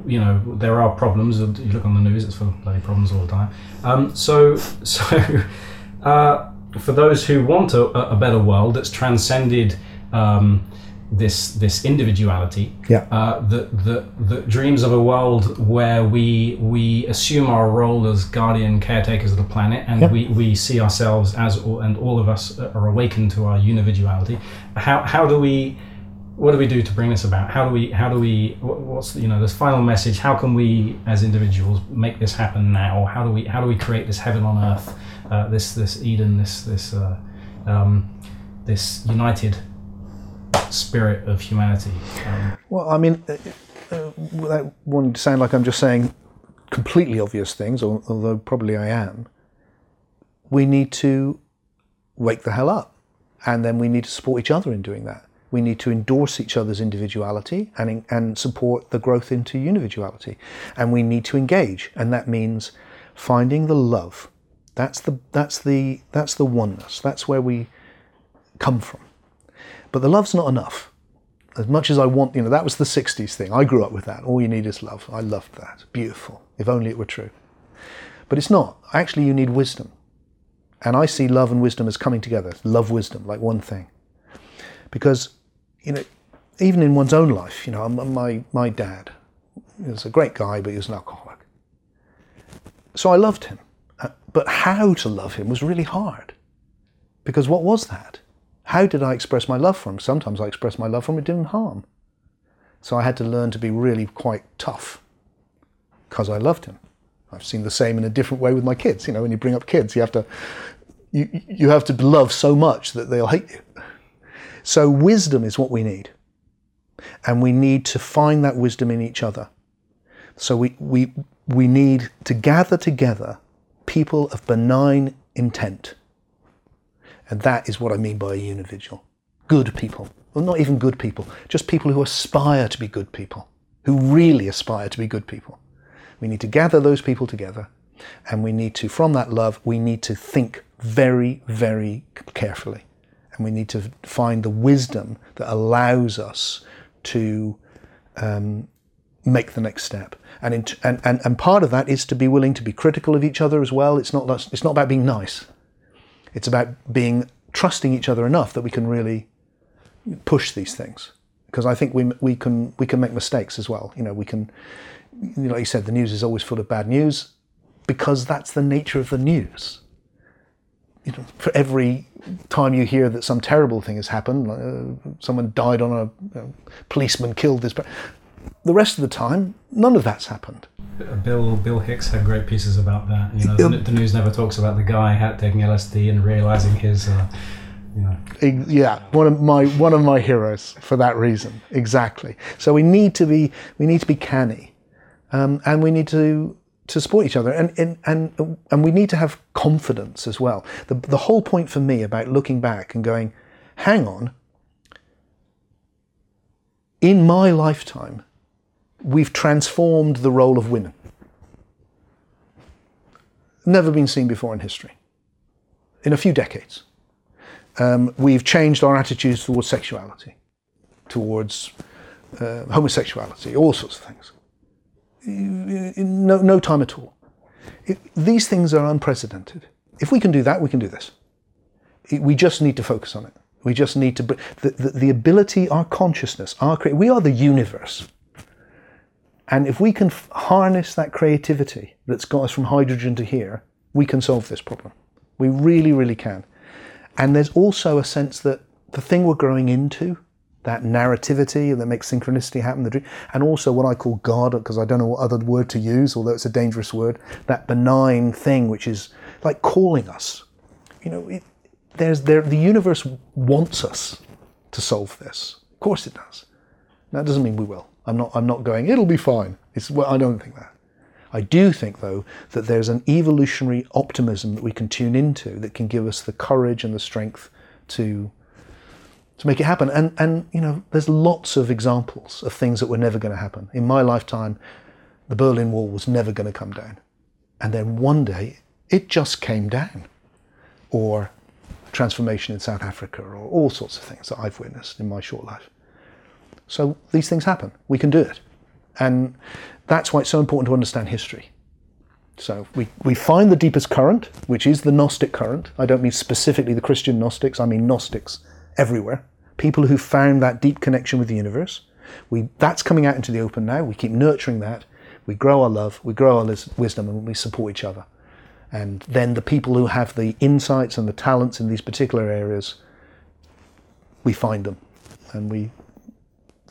you know there are problems. You look on the news; it's full of bloody problems all the time. Um, so so uh, for those who want a, a better world that's transcended um, this this individuality yeah. uh, that, that that dreams of a world where we we assume our role as guardian caretakers of the planet and yeah. we, we see ourselves as and all of us are awakened to our unividuality how how do we what do we do to bring this about how do we how do we what's you know this final message how can we as individuals make this happen now how do we how do we create this heaven on earth uh, this this eden this this uh, um, this united spirit of humanity. Um, well, I mean, uh, uh, wanting to sound like I'm just saying completely obvious things, although probably I am, we need to wake the hell up. And then we need to support each other in doing that. We need to endorse each other's individuality and, and support the growth into individuality. And we need to engage. And that means finding the love. That's the, that's the, that's the oneness. That's where we come from. But the love's not enough. As much as I want, you know, that was the 60s thing. I grew up with that. All you need is love. I loved that. Beautiful. If only it were true. But it's not. Actually, you need wisdom. And I see love and wisdom as coming together. Love, wisdom, like one thing. Because, you know, even in one's own life, you know, my, my dad was a great guy, but he was an alcoholic. So I loved him. Uh, but how to love him was really hard. Because what was that? How did I express my love for him? Sometimes I expressed my love for him, it didn't harm. So I had to learn to be really quite tough because I loved him. I've seen the same in a different way with my kids. You know, when you bring up kids, you have to you, you have to love so much that they'll hate you. So wisdom is what we need. And we need to find that wisdom in each other. So we, we, we need to gather together people of benign intent. And that is what I mean by a unividual. Good people. Well, not even good people, just people who aspire to be good people, who really aspire to be good people. We need to gather those people together and we need to, from that love, we need to think very, very carefully. And we need to find the wisdom that allows us to um, make the next step. And, in, and, and, and part of that is to be willing to be critical of each other as well. It's not, it's not about being nice. It's about being trusting each other enough that we can really push these things. Because I think we, we, can, we can make mistakes as well. You know, we can, you know, like you said, the news is always full of bad news because that's the nature of the news you know, for every time you hear that some terrible thing has happened, uh, someone died on a, a policeman killed this, but the rest of the time, none of that's happened. Bill Bill Hicks had great pieces about that. You know, the, the news never talks about the guy taking LSD and realizing his. Uh, you know. Yeah, one of my one of my heroes for that reason. Exactly. So we need to be we need to be canny, um, and we need to to support each other and, and, and, and we need to have confidence as well. The, the whole point for me about looking back and going, hang on, in my lifetime, we've transformed the role of women. Never been seen before in history, in a few decades. Um, we've changed our attitudes towards sexuality, towards uh, homosexuality, all sorts of things in no, no time at all. It, these things are unprecedented. If we can do that, we can do this. It, we just need to focus on it. We just need to, the, the, the ability, our consciousness, our we are the universe. And if we can f- harness that creativity that's got us from hydrogen to here, we can solve this problem. We really, really can. And there's also a sense that the thing we're growing into, that narrativity that makes synchronicity happen, dream, and also what I call God, because I don't know what other word to use, although it's a dangerous word, that benign thing which is like calling us. You know, it, there's there, the universe wants us to solve this. Of course it does. That doesn't mean we will. I'm not, I'm not going, it'll be fine. It's, well, I don't think that. I do think, though, that there's an evolutionary optimism that we can tune into that can give us the courage and the strength to to make it happen. And, and, you know, there's lots of examples of things that were never going to happen. In my lifetime, the Berlin Wall was never going to come down. And then one day, it just came down. Or transformation in South Africa, or all sorts of things that I've witnessed in my short life. So these things happen. We can do it. And that's why it's so important to understand history. So we, we find the deepest current, which is the Gnostic current. I don't mean specifically the Christian Gnostics, I mean Gnostics everywhere people who found that deep connection with the universe. We, that's coming out into the open now. We keep nurturing that. We grow our love, we grow our wisdom, and we support each other. And then the people who have the insights and the talents in these particular areas, we find them and we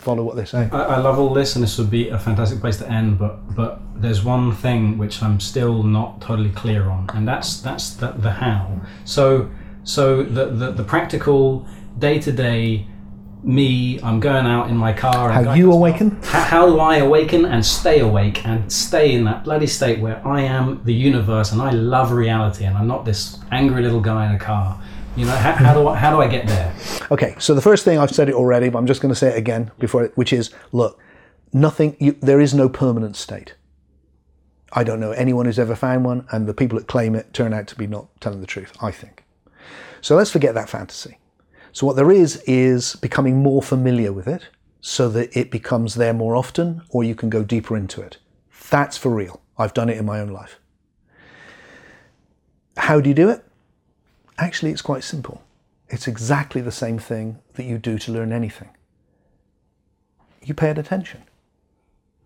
follow what they say. I, I, love all this, and this would be a fantastic place to end. But but there's one thing which I'm still not totally clear on, and that's that's the, the how. So so the, the the practical day to day me, I'm going out in my car. How you awaken? How, how, do I awaken and stay awake and stay in that bloody state where I am the universe and I love reality and I'm not this angry little guy in a car. You know, how, how do I, how do I get there? Okay, so the first thing I've said it already, but I'm just going to say it again before, which is, look, nothing. You, there is no permanent state. I don't know anyone who's ever found one, and the people that claim it turn out to be not telling the truth. I think. So let's forget that fantasy. So what there is is becoming more familiar with it so that it becomes there more often or you can go deeper into it. That's for real. I've done it in my own life. How do you do it? Actually, it's quite simple. It's exactly the same thing that you do to learn anything. you pay it attention.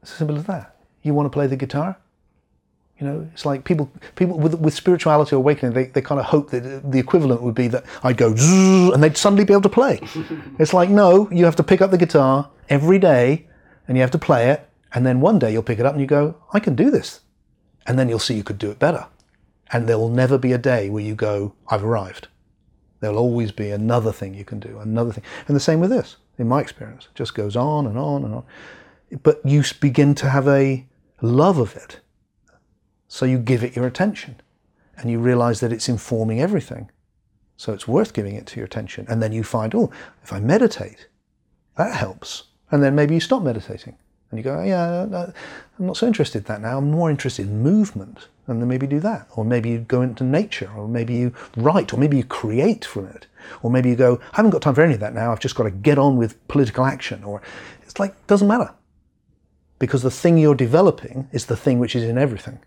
It's as simple as that. You want to play the guitar? You know, it's like people, people with, with spirituality awakening, they, they kind of hope that the equivalent would be that I'd go and they'd suddenly be able to play. it's like, no, you have to pick up the guitar every day and you have to play it. And then one day you'll pick it up and you go, I can do this. And then you'll see you could do it better. And there will never be a day where you go, I've arrived. There'll always be another thing you can do, another thing. And the same with this, in my experience. It just goes on and on and on. But you begin to have a love of it. So you give it your attention and you realize that it's informing everything. So it's worth giving it to your attention. And then you find, oh, if I meditate, that helps. And then maybe you stop meditating and you go, yeah, I'm not so interested in that now. I'm more interested in movement. And then maybe do that. Or maybe you go into nature, or maybe you write, or maybe you create from it. Or maybe you go, I haven't got time for any of that now. I've just got to get on with political action. Or it's like, doesn't matter. Because the thing you're developing is the thing which is in everything.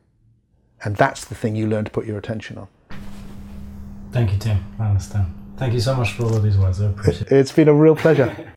And that's the thing you learn to put your attention on. Thank you, Tim. I understand. Thank you so much for all of these words. I appreciate it. It's been a real pleasure.